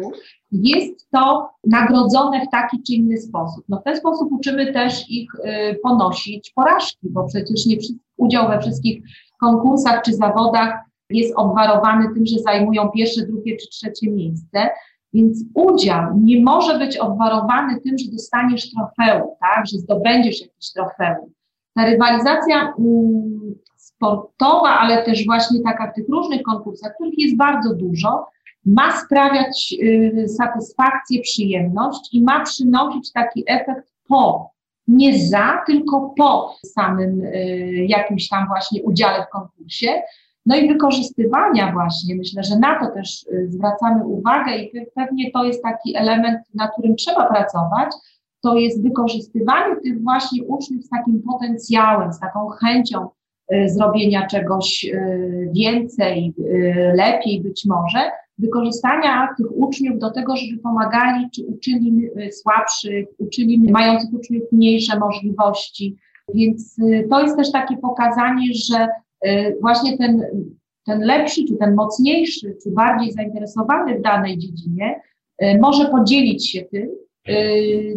Speaker 3: jest to nagrodzone w taki czy inny sposób. No w ten sposób uczymy też ich y, ponosić porażki, bo przecież nie udział we wszystkich konkursach czy zawodach jest obwarowany tym, że zajmują pierwsze, drugie czy trzecie miejsce. Więc udział nie może być obwarowany tym, że dostaniesz trofeum, tak, że zdobędziesz jakieś trofeum. Ta rywalizacja mm, sportowa, ale też właśnie taka w tych różnych konkursach, których jest bardzo dużo, ma sprawiać y, satysfakcję, przyjemność i ma przynosić taki efekt po, nie za, tylko po samym y, jakimś tam właśnie udziale w konkursie, no i wykorzystywania właśnie, myślę, że na to też y, zwracamy uwagę i pewnie to jest taki element, na którym trzeba pracować, to jest wykorzystywanie tych właśnie uczniów z takim potencjałem, z taką chęcią y, zrobienia czegoś y, więcej, lepiej być może, wykorzystania tych uczniów do tego, żeby pomagali czy uczyli słabszych, uczyli mających uczniów mniejsze możliwości. Więc to jest też takie pokazanie, że właśnie ten, ten lepszy, czy ten mocniejszy, czy bardziej zainteresowany w danej dziedzinie e, może podzielić się tym, e,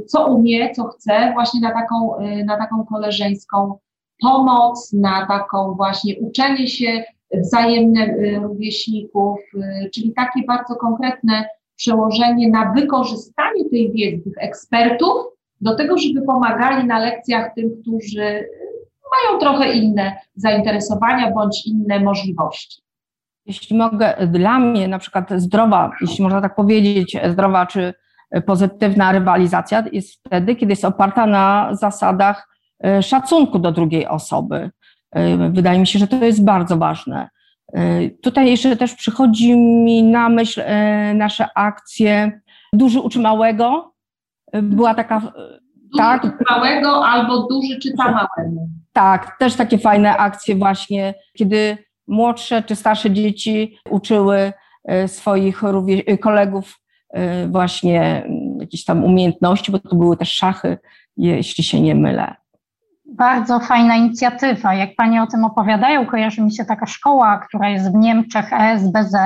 Speaker 3: co umie, co chce, właśnie na taką, na taką koleżeńską pomoc, na taką właśnie uczenie się wzajemne rówieśników, czyli takie bardzo konkretne przełożenie na wykorzystanie tej wiedzy tych ekspertów do tego, żeby pomagali na lekcjach tym, którzy mają trochę inne zainteresowania bądź inne możliwości.
Speaker 4: Jeśli mogę, dla mnie na przykład zdrowa, jeśli można tak powiedzieć, zdrowa czy pozytywna rywalizacja jest wtedy, kiedy jest oparta na zasadach e, szacunku do drugiej osoby. E, wydaje mi się, że to jest bardzo ważne. E, tutaj jeszcze też przychodzi mi na myśl nasze akcje Duży uczy małego. Była taka.
Speaker 3: Tak. małego albo duży czyta małemu.
Speaker 4: Tak, też takie fajne akcje właśnie, kiedy młodsze czy starsze dzieci uczyły e, swoich e, kolegów e, właśnie mm, jakieś tam umiejętności, bo to były też szachy, jeśli się nie mylę.
Speaker 2: Bardzo fajna inicjatywa. Jak Panie o tym opowiadają, kojarzy mi się taka szkoła, która jest w Niemczech, ESBZ.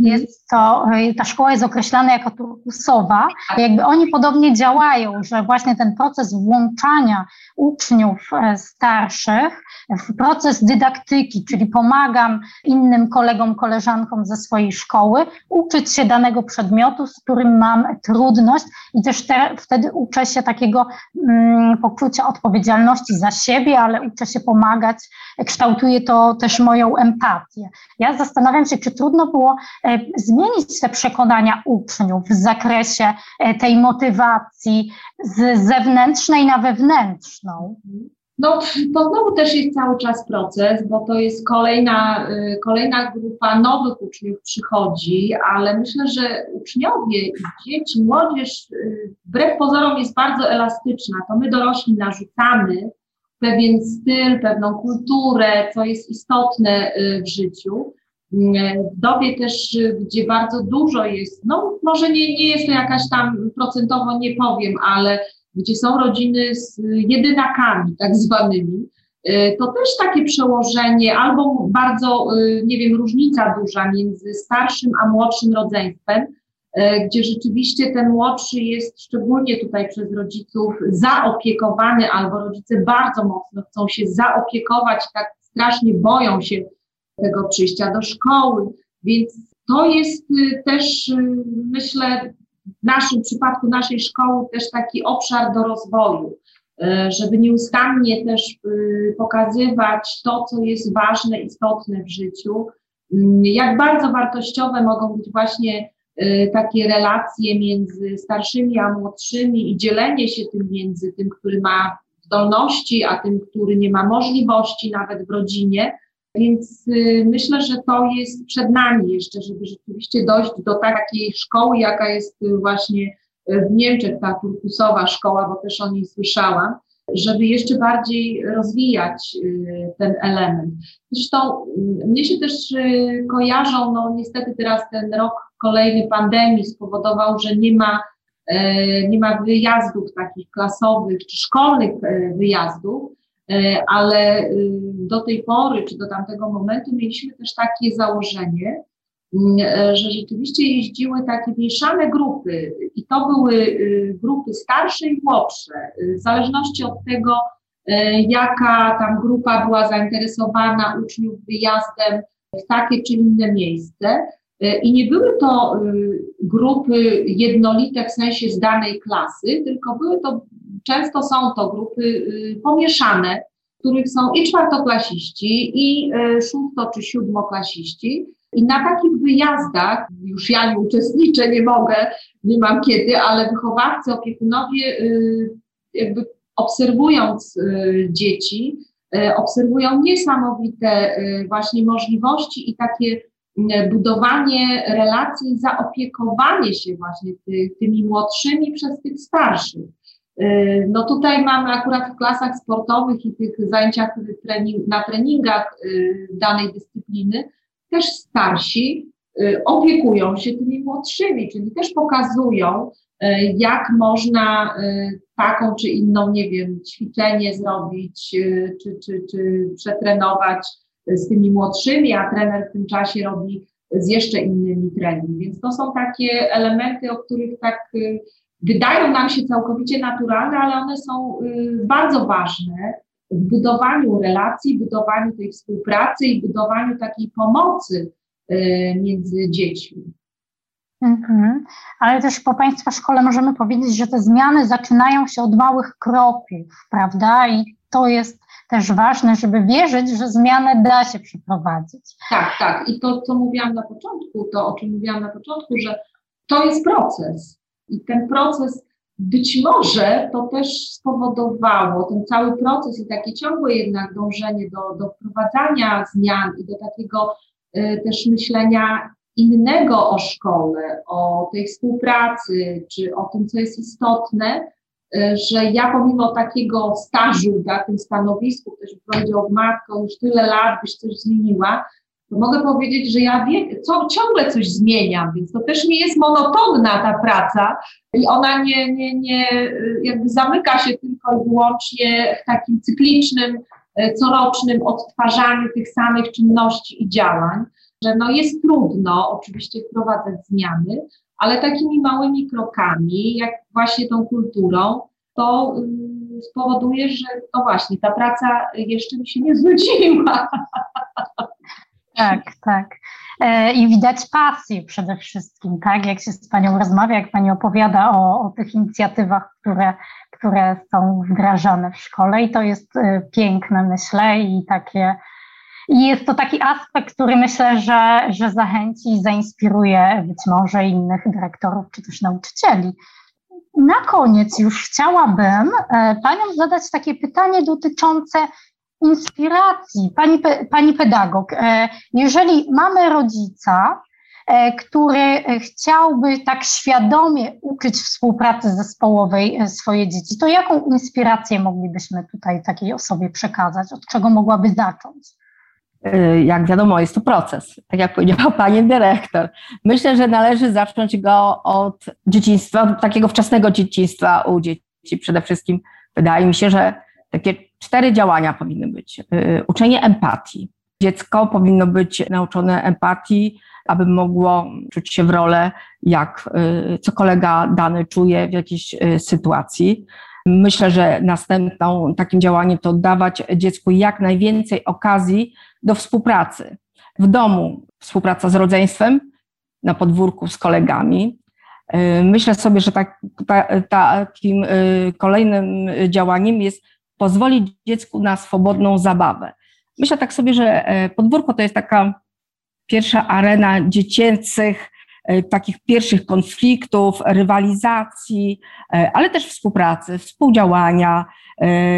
Speaker 2: Jest to, ta szkoła jest określana jako turkusowa. Jakby oni podobnie działają, że właśnie ten proces włączania uczniów starszych w proces dydaktyki, czyli pomagam innym kolegom, koleżankom ze swojej szkoły uczyć się danego przedmiotu, z którym mam trudność i też te, wtedy uczę się takiego mm, poczucia odpowiedzialności za siebie, ale uczę się pomagać, kształtuje to też moją empatię. Ja zastanawiam się, czy trudno było e, zmienić te przekonania uczniów w zakresie e, tej motywacji z zewnętrznej na wewnętrzną.
Speaker 3: No, to znowu też jest cały czas proces, bo to jest kolejna, y, kolejna grupa nowych uczniów przychodzi, ale myślę, że uczniowie dzieci, młodzież y, wbrew pozorom jest bardzo elastyczna. To my dorośli narzucamy pewien styl, pewną kulturę, co jest istotne y, w życiu. W dobie też, gdzie bardzo dużo jest, no może nie, nie jest to jakaś tam procentowo, nie powiem, ale gdzie są rodziny z jedynakami, tak zwanymi, y, to też takie przełożenie albo bardzo, y, nie wiem, różnica duża między starszym a młodszym rodzeństwem, y, gdzie rzeczywiście ten młodszy jest szczególnie tutaj przez rodziców zaopiekowany, albo rodzice bardzo mocno chcą się zaopiekować tak strasznie boją się tego przyjścia do szkoły. Więc to jest też, myślę, w naszym przypadku naszej szkoły też taki obszar do rozwoju, e, żeby nieustannie też pokazywać to, co jest ważne, istotne w życiu, mm, jak bardzo wartościowe mogą być właśnie takie relacje między starszymi a młodszymi i dzielenie się tym między tym, który ma zdolności, a tym, który nie ma możliwości nawet w rodzinie, więc y, myślę, że to jest przed nami jeszcze, żeby rzeczywiście dojść do takiej szkoły, jaka jest y, właśnie y, w Niemczech, ta turkusowa szkoła, bo też o niej słyszałam, żeby jeszcze bardziej rozwijać ten element. Zresztą mnie się też kojarzą, no niestety teraz ten rok kolejny pandemii spowodował, że nie ma, e, nie ma wyjazdów takich klasowych czy szkolnych e, wyjazdów, E, ale do tej pory, czy do tamtego momentu mieliśmy też takie założenie, mm, e, że rzeczywiście jeździły takie mieszane grupy i to były y, grupy starsze i młodsze, y, w zależności od tego, e, jaka tam grupa była zainteresowana uczniów wyjazdem w takie czy inne miejsce. I nie były to grupy jednolite w sensie z danej klasy, tylko były to często są to grupy y, pomieszane, których są i czwartoklasiści, i y, szósto czy siódmoklasiści. I na takich wyjazdach, już ja nie uczestniczę, nie mogę, nie mam kiedy, ale wychowawcy, opiekunowie, y, jakby obserwując dzieci, obserwują niesamowite właśnie możliwości i takie budowanie relacji, zaopiekowanie się właśnie ty, tymi młodszymi przez tych starszych. Y, no tutaj mamy akurat w klasach sportowych i tych zajęciach trening, na treningach y, danej dyscypliny też starsi y, opiekują się tymi młodszymi, czyli też pokazują, jak można taką czy inną, nie wiem, ćwiczenie zrobić, czy, czy, czy przetrenować z tymi młodszymi, a trener w tym czasie robi z jeszcze innymi trening. Więc to są takie elementy, o których tak wydają nam się całkowicie naturalne, ale one są y, bardzo ważne w budowaniu relacji, budowaniu tej współpracy i budowaniu takiej pomocy y, między dziećmi.
Speaker 2: Mhm. Ale też po Państwa szkole możemy powiedzieć, że te zmiany zaczynają się od małych kroków, prawda? I to jest też ważne, żeby wierzyć, że zmianę da się przeprowadzić.
Speaker 3: Tak, tak. I to, co mówiłam na początku, to o czym mówiłam na początku, że to jest proces. I ten proces być może to też spowodowało, ten cały proces i takie ciągłe jednak dążenie do, do wprowadzania zmian i do takiego y, też myślenia innego o szkole, o tej współpracy, czy o tym, co jest istotne, y, że ja pomimo takiego stażu na tym stanowisku, ktoś powiedział, matko, już tyle lat byś coś zmieniła, to mogę powiedzieć, że ja wie, co, ciągle coś zmieniam, więc to też nie jest monotonna ta praca i ona nie, nie, nie jakby zamyka się tylko i wyłącznie w takim cyklicznym, e, corocznym odtwarzaniu tych samych czynności i działań. że no jest trudno oczywiście wprowadzać zmiany, ale takimi małymi krokami, jak właśnie tą kulturą, to y, spowoduje, że to właśnie ta praca jeszcze mi się nie znudziła. *laughs*
Speaker 2: Tak, tak. E, I widać pasję przede wszystkim, tak? Jak się z Panią rozmawia, jak Pani opowiada o, o tych inicjatywach, które, które są wdrażane w szkole, i to jest e, piękne, myślę, i takie. I jest to taki aspekt, który myślę, że, że zachęci i zainspiruje być może innych dyrektorów czy też nauczycieli. Na koniec już chciałabym e, Paniom zadać takie pytanie dotyczące inspiracji. Pani, pani pedagog, e, jeżeli mamy rodzica, e, który chciałby tak świadomie uczyć współpracy zespołowej swoje dzieci, to jaką inspirację moglibyśmy tutaj takiej osobie przekazać? Od czego mogłaby zacząć?
Speaker 4: Jak wiadomo, jest to proces, tak jak powiedziała *laughs* pani dyrektor. Myślę, że należy zacząć go od dzieciństwa, od takiego wczesnego dzieciństwa u dzieci. Przede wszystkim wydaje mi się, że takie cztery działania powinny być. Y, uczenie empatii. Dziecko powinno być nauczone empatii, aby mogło czuć się w rolę, jak y, co kolega dany czuje w jakiejś y, sytuacji. Myślę, że następną takim działaniem to dawać dziecku jak najwięcej okazji do współpracy. W domu współpraca z rodzeństwem, na podwórku z kolegami. Myślę sobie, że tak, ta, takim kolejnym działaniem jest pozwolić dziecku na swobodną zabawę. Myślę tak sobie, że e, podwórko to jest taka pierwsza arena dziecięcych, e, takich pierwszych konfliktów, rywalizacji, e, ale też współpracy, współdziałania,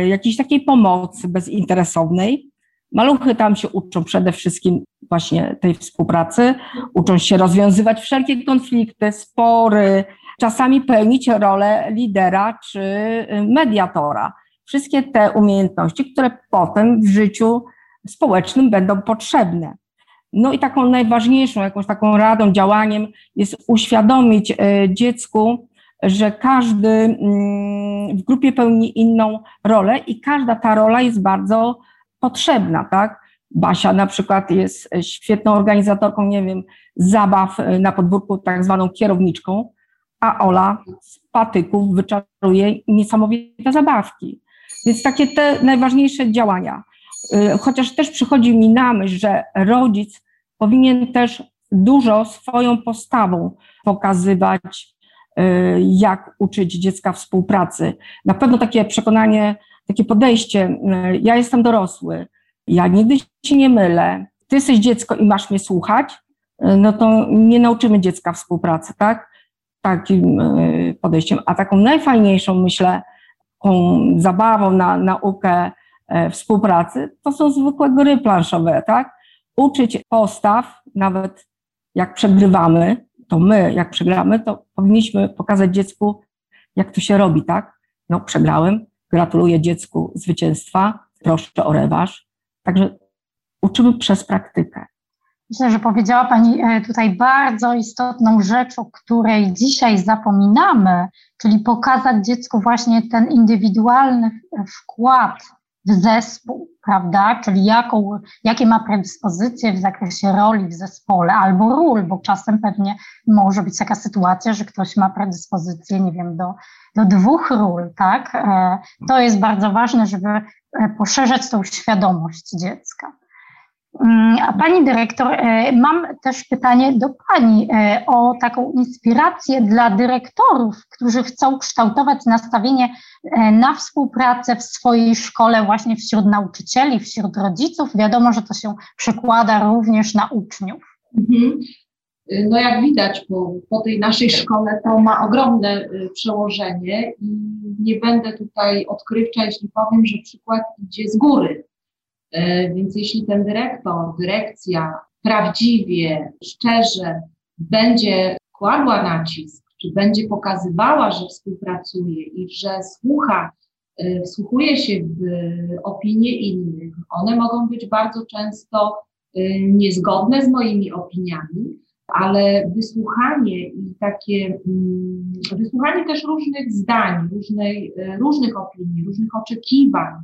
Speaker 4: jakiejś takiej pomocy bezinteresownej. Maluchy tam się uczą przede wszystkim właśnie tej współpracy, uczą się rozwiązywać wszelkie konflikty, spory, czasami pełnić rolę lidera czy mediatora wszystkie te umiejętności, które potem w życiu społecznym będą potrzebne. No i taką najważniejszą, jakąś taką radą, działaniem jest uświadomić e, dziecku, że każdy mm, w grupie pełni inną rolę i każda ta rola jest bardzo potrzebna, tak? Basia na przykład jest świetną organizatorką, nie wiem, zabaw e, na podwórku, tak zwaną kierowniczką, a Ola z patyków wyczaruje niesamowite zabawki. Więc takie te najważniejsze działania. Y, chociaż też przychodzi mi na myśl, że rodzic powinien też dużo swoją postawą pokazywać, y, jak uczyć dziecka współpracy. Na pewno takie przekonanie, takie podejście, y, ja jestem dorosły, ja nigdy się nie mylę, ty jesteś dziecko i masz mnie słuchać, no to nie nauczymy dziecka współpracy, tak? Takim podejściem. A taką najfajniejszą, myślę, taką zabawą na naukę e, współpracy, to są zwykłe gry planszowe, tak? Uczyć postaw, nawet jak przegrywamy, to my, jak przegramy, to powinniśmy pokazać dziecku, jak to się robi, tak? No, przegrałem, gratuluję dziecku zwycięstwa, proszę o rewanż. Także uczymy przez praktykę.
Speaker 2: Myślę, że powiedziała Pani e, tutaj bardzo istotną rzecz, o której dzisiaj zapominamy, czyli pokazać dziecku właśnie ten indywidualny wkład w zespół, prawda? Czyli jaką, jakie ma predyspozycje w zakresie roli w zespole albo ról, bo czasem pewnie może być taka sytuacja, że ktoś ma predyspozycję, nie wiem, do, do dwóch ról, tak? E, to jest bardzo ważne, żeby e, poszerzać tą świadomość dziecka. Mm, a pani dyrektor, e, mam też pytanie do pani e, o taką inspirację dla dyrektorów, którzy chcą kształtować nastawienie e, na współpracę w swojej szkole, właśnie wśród nauczycieli, wśród rodziców. Wiadomo, że to się przekłada również na uczniów. Mhm.
Speaker 3: No jak widać po, po tej naszej szkole, to ma ogromne przełożenie i nie będę tutaj odkrywcza, jeśli powiem, że przykład idzie z góry więc jeśli ten dyrektor, dyrekcja prawdziwie, szczerze będzie kładła nacisk, czy będzie pokazywała, że współpracuje i że słucha, e, wsłuchuje się w opinie innych, one mogą być bardzo często e, niezgodne z moimi opiniami, ale wysłuchanie i takie, mm, wysłuchanie też różnych zdań, różnej, różnych opinii, różnych oczekiwań,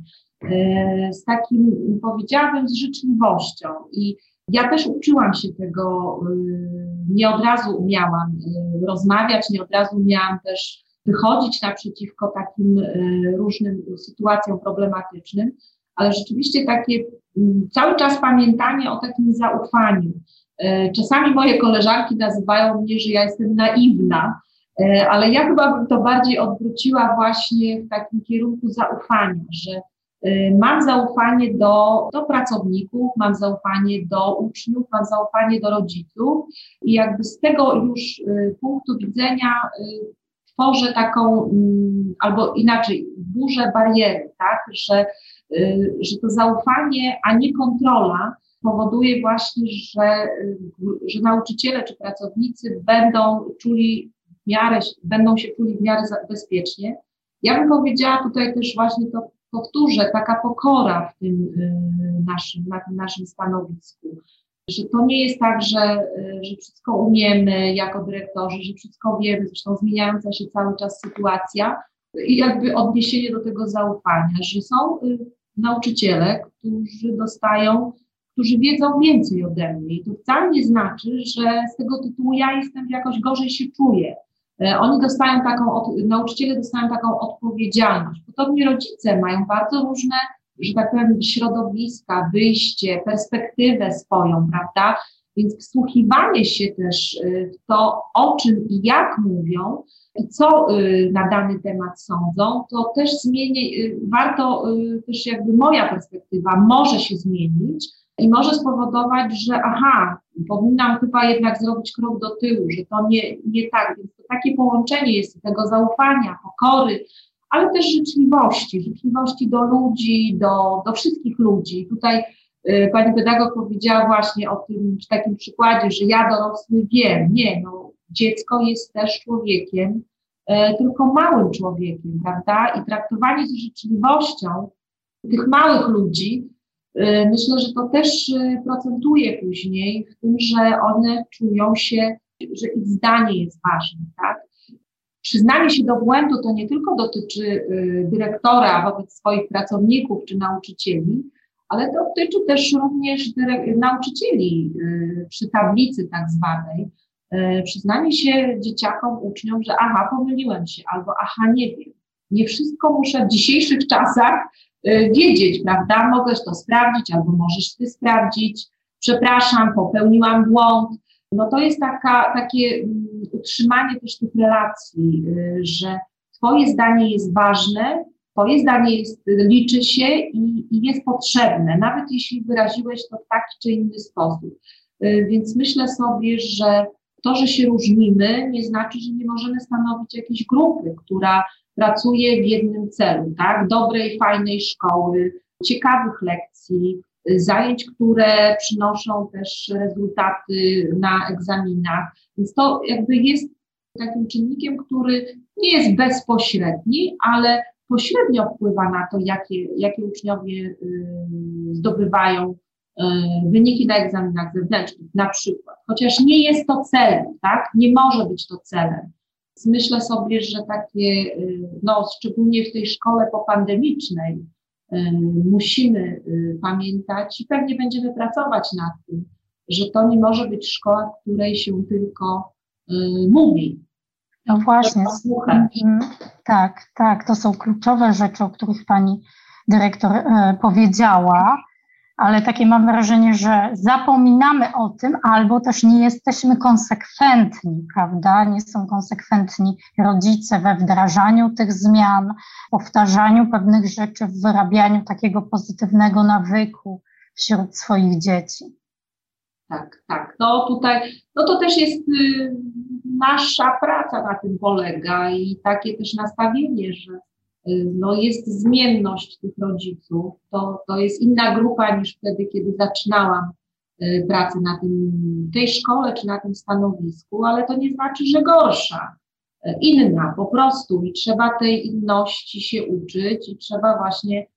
Speaker 3: E, z takim, powiedziałabym, z życzliwością i Ja też uczyłam się tego, nie od razu umiałam rozmawiać, nie od razu umiałam też wychodzić naprzeciwko takim różnym sytuacjom problematycznym, ale rzeczywiście takie cały czas pamiętanie o takim zaufaniu. Czasami moje koleżanki nazywają mnie, że ja jestem naiwna, E, ale ja chyba bym to bardziej odwróciła właśnie w takim kierunku zaufania, że e, mam zaufanie do, do pracowników, mam zaufanie do uczniów, mam zaufanie do rodziców i jakby z tego już e, punktu widzenia tworzę taką, mm, albo inaczej, burzę bariery, tak, że, że to zaufanie, a nie kontrola powoduje właśnie, że, że nauczyciele czy pracownicy będą czuli w miarę, będą się czuli w miarę bezpiecznie. Ja bym powiedziała tutaj też właśnie to powtórzę, taka pokora w tym y, naszym, na tym naszym stanowisku, że to nie jest tak, że, y, że wszystko umiemy jako dyrektorzy, że wszystko wiemy, zresztą zmieniająca się cały czas sytuacja i jakby odniesienie do tego zaufania, że są y, nauczyciele, którzy dostają którzy wiedzą więcej ode mnie. I to wcale nie znaczy, że z tego tytułu ja jestem jakoś gorzej się czuję. E, oni dostają taką, nauczyciele dostają taką odpowiedzialność. Podobnie rodzice mają bardzo różne, że tak powiem, środowiska, wyjście, perspektywę swoją, prawda? Więc wsłuchiwanie się też e, w to, o czym i jak mówią i co e, na dany temat sądzą, to też zmieni, warto też jakby moja perspektywa może się zmienić, i może spowodować, że aha, powinnam chyba jednak zrobić krok do tyłu, że to nie, nie tak. Więc to takie połączenie jest tego zaufania, pokory, ale też życzliwości, życzliwości do ludzi, do, do wszystkich ludzi. Tutaj y, pani pedagog powiedziała właśnie o tym takim przykładzie, że ja dorosły wiem. Nie, no, dziecko jest też człowiekiem, y, tylko małym człowiekiem, prawda? I traktowanie z życzliwością tych małych ludzi myślę, że to też y, procentuje później w tym, że one czują się, że ich zdanie jest ważne, tak? Przyznanie się do błędu to nie tylko dotyczy y, dyrektora wobec swoich pracowników czy nauczycieli, ale dotyczy też również nauczycieli przy tablicy tak zwanej. Przyznanie się dzieciakom, uczniom, że aha, pomyliłem się, albo aha, nie wiem. Nie wszystko muszę w dzisiejszych czasach Y, wiedzieć, prawda? Mogę to sprawdzić, albo możesz ty sprawdzić. Przepraszam, popełniłam błąd. No to jest taka, takie mm, utrzymanie też tych relacji, y, że Twoje zdanie jest ważne, Twoje zdanie jest, liczy się i, i jest potrzebne, nawet jeśli wyraziłeś to w taki czy inny sposób. Y, więc myślę sobie, że to, że się różnimy, nie znaczy, że nie możemy stanowić jakiejś grupy, która pracuje w jednym celu, tak? Dobrej, fajnej szkoły, ciekawych lekcji, zajęć, które przynoszą też rezultaty na egzaminach. Więc to jakby jest takim czynnikiem, który nie jest bezpośredni, ale pośrednio wpływa na to, jakie, jakie uczniowie y, zdobywają y, wyniki na egzaminach zewnętrznych, na przykład. Chociaż nie jest to celem, tak? Nie może być to celem myślę sobie, że takie, y, no szczególnie w tej szkole popandemicznej, y, musimy y, pamiętać i pewnie będziemy pracować nad tym, że to nie może być szkoła, w której się tylko mówi.
Speaker 2: No właśnie. Mhm. Tak, tak, to są kluczowe rzeczy, o których pani dyrektor e, powiedziała ale takie mam wrażenie, że zapominamy o tym, albo też nie jesteśmy konsekwentni, prawda? Nie są konsekwentni rodzice we wdrażaniu tych zmian, powtarzaniu pewnych rzeczy, w wyrabianiu takiego pozytywnego nawyku wśród swoich dzieci.
Speaker 3: Tak, tak. No tutaj, no to też jest y, nasza praca na tym polega i takie też nastawienie, że no jest zmienność tych rodziców. To, to jest inna grupa niż wtedy, kiedy zaczynałam y, pracę na tym, tej szkole czy na tym stanowisku, ale to nie znaczy, że gorsza. Y, inna po prostu i trzeba tej inności się uczyć i trzeba właśnie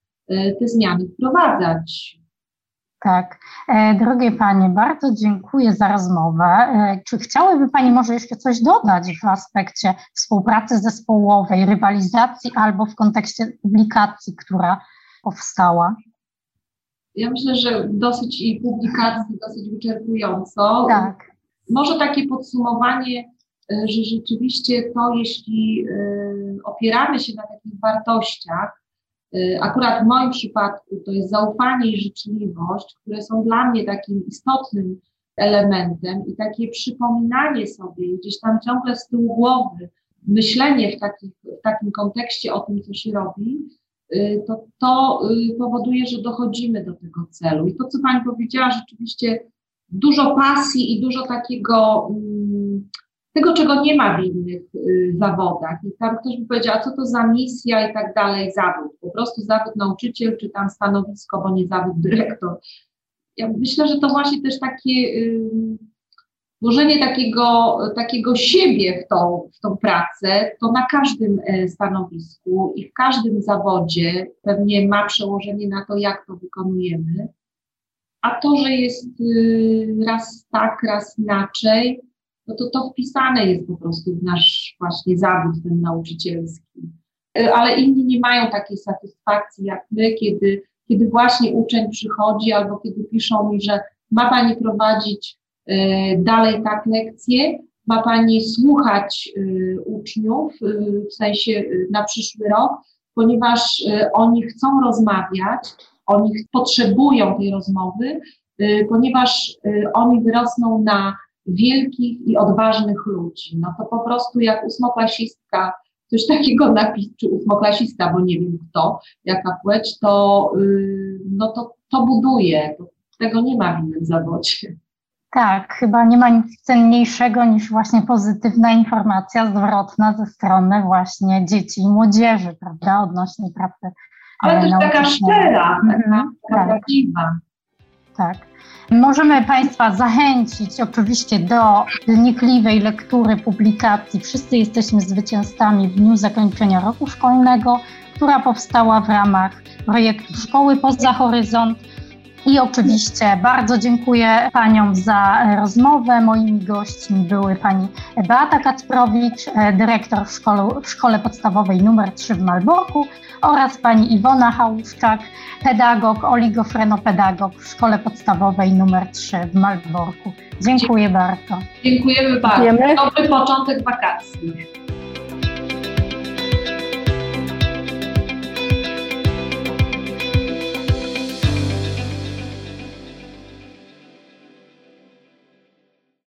Speaker 3: te zmiany wprowadzać.
Speaker 2: Tak. E, drogie Panie, bardzo dziękuję za rozmowę. E, czy chciałyby Pani może jeszcze coś dodać w aspekcie współpracy zespołowej, rywalizacji albo w kontekście publikacji, która powstała?
Speaker 3: Ja myślę, że dosyć i publikacji, dosyć wyczerpująco.
Speaker 2: Tak.
Speaker 3: Może takie podsumowanie, y, że rzeczywiście to, jeśli opieramy się na takich wartościach, akurat w moim przypadku to jest zaufanie i życzliwość, które są dla mnie takim istotnym elementem i takie przypominanie sobie, gdzieś tam ciągle z tyłu głowy, myślenie w, w takim kontekście o tym, co się robi, y, to, to y, powoduje, że dochodzimy do tego celu. I to, co Pani powiedziała, rzeczywiście dużo pasji i dużo takiego, mm, tego, czego nie ma w innych y, zawodach. I tam ktoś by powiedział, a co to za misja i tak dalej, zawód. Po prostu zawód nauczyciel, czy tam stanowisko, bo nie zawód dyrektor. Ja myślę, że to właśnie też takie włożenie takiego, takiego siebie w tą, w tą pracę, to na każdym e, stanowisku i w każdym zawodzie pewnie ma przełożenie na to, jak to wykonujemy. A to, że jest y, raz tak, raz inaczej, no to to wpisane jest po prostu w nasz właśnie zawód ten nauczycielski. E, ale inni nie mają takiej satysfakcji jak my, kiedy, kiedy właśnie uczeń przychodzi albo kiedy piszą mi, że ma Pani prowadzić E, dalej tak lekcje, ma Pani słuchać e, uczniów, w sensie na przyszły rok, ponieważ oni chcą rozmawiać, oni potrzebują tej rozmowy, ponieważ oni wyrosną na wielkich i odważnych ludzi. No to po prostu jak ósmoklasistka coś takiego *laughs* napisać, czy ósmoklasista, bo nie wiem kto, jaka płeć, to, no to, to buduje. Tego nie ma w innym zawodzie.
Speaker 2: Tak, chyba nie ma nic cenniejszego niż właśnie pozytywna informacja zwrotna ze strony właśnie dzieci i młodzieży, prawda, odnośnie pracy.
Speaker 3: Ale też taka szczera, mhm, taka tak. prawdziwa.
Speaker 2: Tak. Możemy Państwa zachęcić oczywiście do wnikliwej lektury publikacji. Wszyscy jesteśmy zwycięzcami w dniu zakończenia roku szkolnego, która powstała w ramach projektu Szkoły Poza Horyzont i oczywiście bardzo dziękuję Paniom za rozmowę. Moimi gośćmi były Pani Beata Kacprowicz, dyrektor w szkole, w szkole podstawowej nr 3 w Malborku oraz Pani Iwona Hałuszczak, pedagog, oligofrenopedagog w szkole podstawowej nr 3 w Malborku. Dziękuję bardzo.
Speaker 3: Dziękujemy bardzo. Dziękujemy. Dobry początek wakacji.